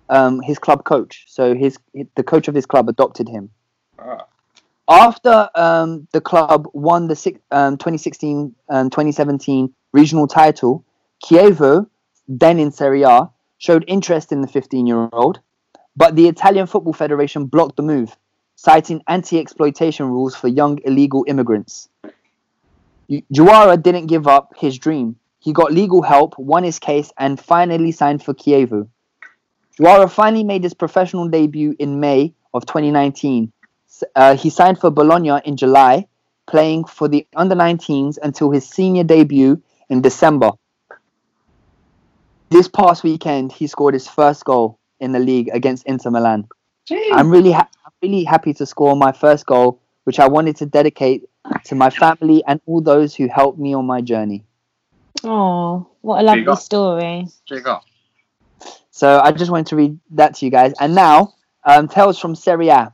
um, his club coach. So his the coach of his club adopted him. Ah. After um, the club won the six, um, 2016 and 2017 regional title, Chievo, then in Serie A, showed interest in the 15 year old, but the Italian Football Federation blocked the move, citing anti exploitation rules for young illegal immigrants. Juwara didn't give up his dream. He got legal help, won his case, and finally signed for Chievo. Juwara finally made his professional debut in May of 2019. S- Uh, he signed for Bologna in July, playing for the under 19s until his senior debut in December. This past weekend, he scored his first goal in the league against Inter Milan. I'm really, ha- really happy to score my first goal, which I wanted to dedicate to my family and all those who helped me on my journey. Oh, what a lovely story. So I just wanted to read that to you guys. And now, um, tales from Serie A.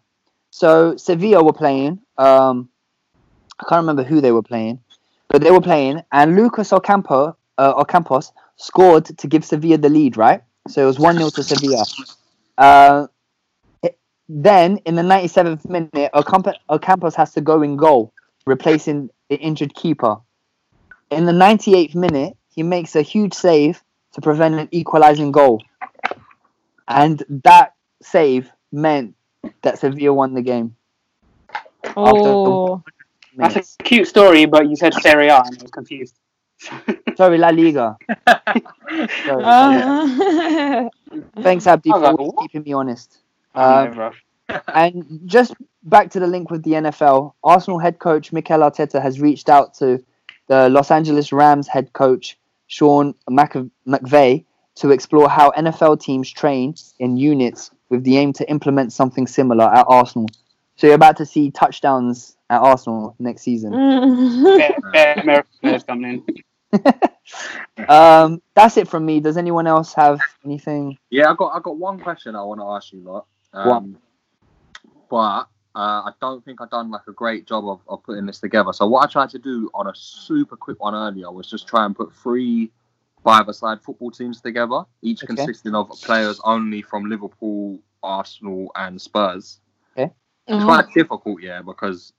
So Sevilla were playing. Um, I can't remember who they were playing, but they were playing, and Lucas Ocampo, uh, Ocampos scored to give Sevilla the lead. Right, so it was one 0 to Sevilla. Uh, it- then in the 97th minute, Ocampo, Ocampos has to go in goal, replacing the injured keeper. In the 98th minute, he makes a huge save to prevent an equalizing goal. And that save meant that Sevilla won the game. Oh, That's a cute story, but you said Serie A and I was confused. Sorry, La Liga. Sorry, uh, Thanks, Abdi, for like, keeping me honest. Uh, and just back to the link with the NFL, Arsenal head coach Mikel Arteta has reached out to the Los Angeles Rams head coach Sean Mc- McVay to explore how NFL teams train in units with the aim to implement something similar at Arsenal. So you're about to see touchdowns at Arsenal next season. Bare, bare American players coming in. Um, that's it from me. Does anyone else have anything? Yeah, I got I got one question I want to ask you lot. Um, but uh, I don't think I've done like a great job of, of putting this together. So what I tried to do on a super quick one earlier was just try and put three five-a-side football teams together, each Okay. consisting of players only from Liverpool, Arsenal, and Spurs. It's Oh. quite difficult, yeah, because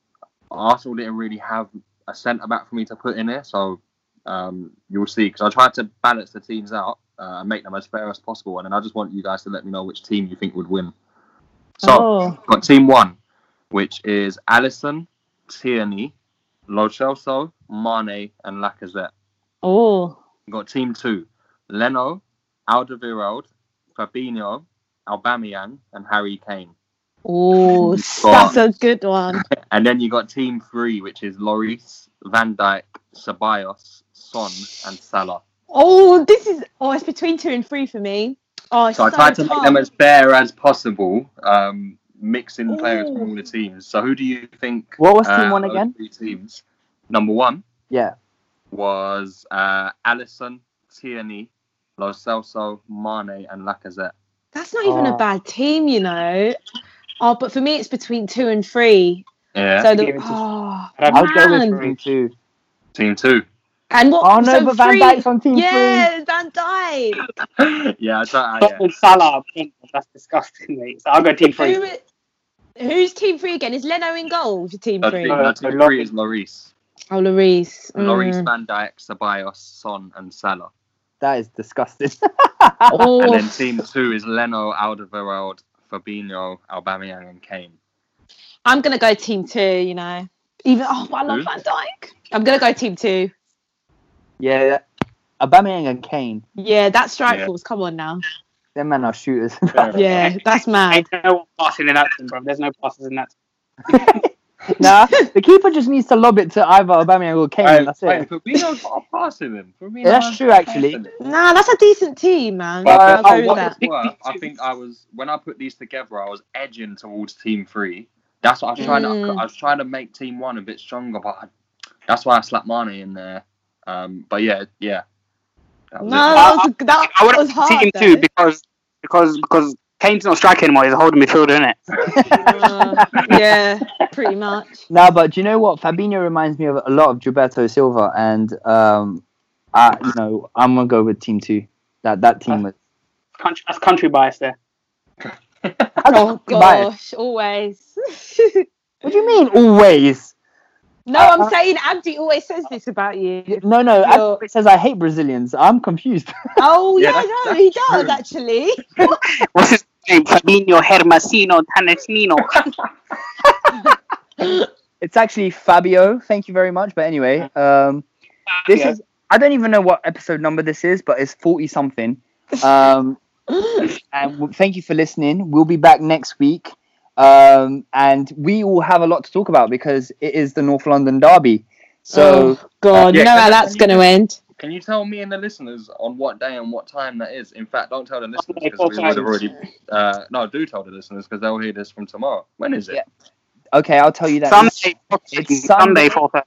Arsenal didn't really have a centre back for me to put in there. So um, you'll see, because I tried to balance the teams out uh, and make them as fair as possible. And then I just want you guys to let me know which team you think would win. So, Oh. got team one, which is Alisson, Tierney, Lo Celso, Mane, and Lacazette. oh, We've got team two, Leno, Alderweireld, Fabinho, Aubameyang, and Harry Kane. oh, that's a good one. And then you got team three, which is Lloris, Van Dijk, Ceballos, Son, and Salah. Oh, this is oh, it's between two and three for me. Oh, it's So I tried to make them as fair as possible, um, mixing players from all the teams. So who do you think? What was team uh, one again? Three teams. Number one Yeah. Was uh, Alisson, Tierney, Lo Celso, Mane, and Lacazette. That's not even Oh. a bad team, you know. Oh, but for me, it's between two and three. Yeah. So the Give oh, I'd I'll go with team two. Team two. And what? Oh no, so but Van three- Dijk's on team Yeah, Van Dijk. yeah, I don't. I, yeah. with Salah. That's disgusting, mate. So I'll go team three. Who, who's team three again? Is Leno in goal for team three? team, Uh, no, team three is Lloris. Oh, Lloris. Mm. Lloris, Van Dijk, Ceballos, Son, and Salah. That is disgusting. Oh, And then team two is Leno, Alderweireld, Fabinho, Aubameyang, and Kane. I'm gonna go team two. You know, even oh, I love Who? Van Dijk. I'm gonna go team two. yeah, Aubameyang and Kane. Yeah, that strike Yeah. force. Come on now. Them men are shooters. Yeah, that's mad. Ain't no passing in that team, bro. There's no passes in that. nah, the keeper just needs to lob it to either Aubameyang or Kane. that's it. Wait, Fabinho's got a pass in him. Fabinho Yeah, that's true, actually. in. Nah, that's a decent team, man. But, I'll but go what that. it's worth, I think I was when I put these together, I was edging towards team three. That's what I was trying to. Mm. I was trying to make team one a bit stronger, but I, that's why I slapped Mane in there. Um, but yeah, yeah. That was No, it. that was, that I would was have hard. team two because because because Kane's not striking anymore. He's a holding midfielder, isn't it? Uh, yeah, pretty much. No, but do you know what? Fabinho reminds me of a lot of Gilberto Silva, and um, I, you know, I'm gonna go with team two. That that team was. Country, that's country bias there. Oh Biased. gosh, always. What do you mean always? No, Uh, I'm saying Abdi always says this about you. No, no. You're- Actually, it says I hate Brazilians. I'm confused. Oh Yeah, yeah, that's- no, that's he does true. actually. What's his name? Fabinho Hermasino Tanesino. it's actually Fabio. Thank you very much. But anyway, um, this Yeah. is. I don't even know what episode number this is, but it's forty something. Um, and thank you for listening. We'll be back next week. Um, and we will have a lot to talk about because it is the North London Derby. So oh God, Yeah, you know can how that's you gonna end. Can you tell me and the listeners on what day and what time that is? In fact, don't tell the listeners Okay, because we would have already. Uh, no, do tell the listeners because they'll hear this from tomorrow. When is it? Yeah. okay, I'll tell you that. Sunday, It's Sunday, four thirty.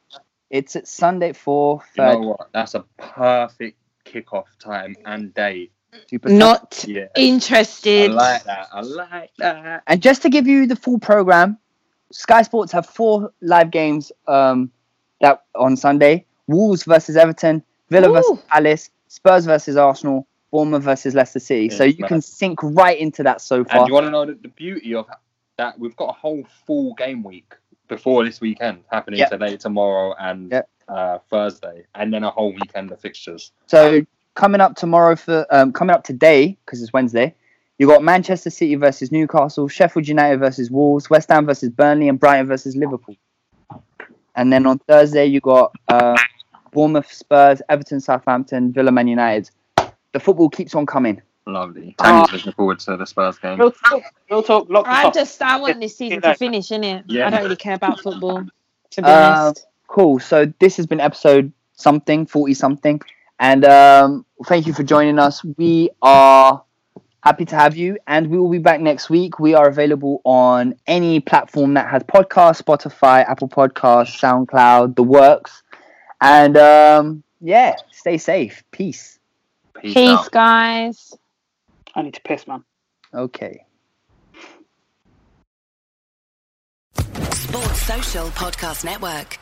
It's at Sunday for You know what? That's a perfect kickoff time and day. Super Not Yeah. I interested. like that. I like that. And just to give you the full program, Sky Sports have four live games um, that on Sunday: Wolves versus Everton, Villa Ooh. versus Palace, Spurs versus Arsenal, Bournemouth versus Leicester City. so you man. can sink right into that so far. And far. you want to know the, the beauty of that? We've got a whole full game week before this weekend happening Yep. today, tomorrow, and Yep. uh, Thursday, and then a whole weekend of fixtures. So coming up tomorrow for um, coming up today because it's Wednesday. You got Manchester City versus Newcastle, Sheffield United versus Wolves, West Ham versus Burnley, and Brighton versus Liverpool. And then on Thursday you got uh, Bournemouth, Spurs, Everton, Southampton, Villa, Man United. The football keeps on coming. Lovely. Uh, Tammy's looking forward to the Spurs game. Real talk, real talk. Lock I just I want this season to finish, innit? Yeah. I don't really care about football. To be Um, honest. Cool. So this has been episode something, forty something, and um, thank you for joining us. We are happy to have you, and we will be back next week. We are available on any platform that has podcasts: Spotify, Apple Podcasts, SoundCloud, the works. And um, yeah, stay safe. Peace. Peace, Peace, guys. I need to piss, man. Okay. Sports Social Podcast Network.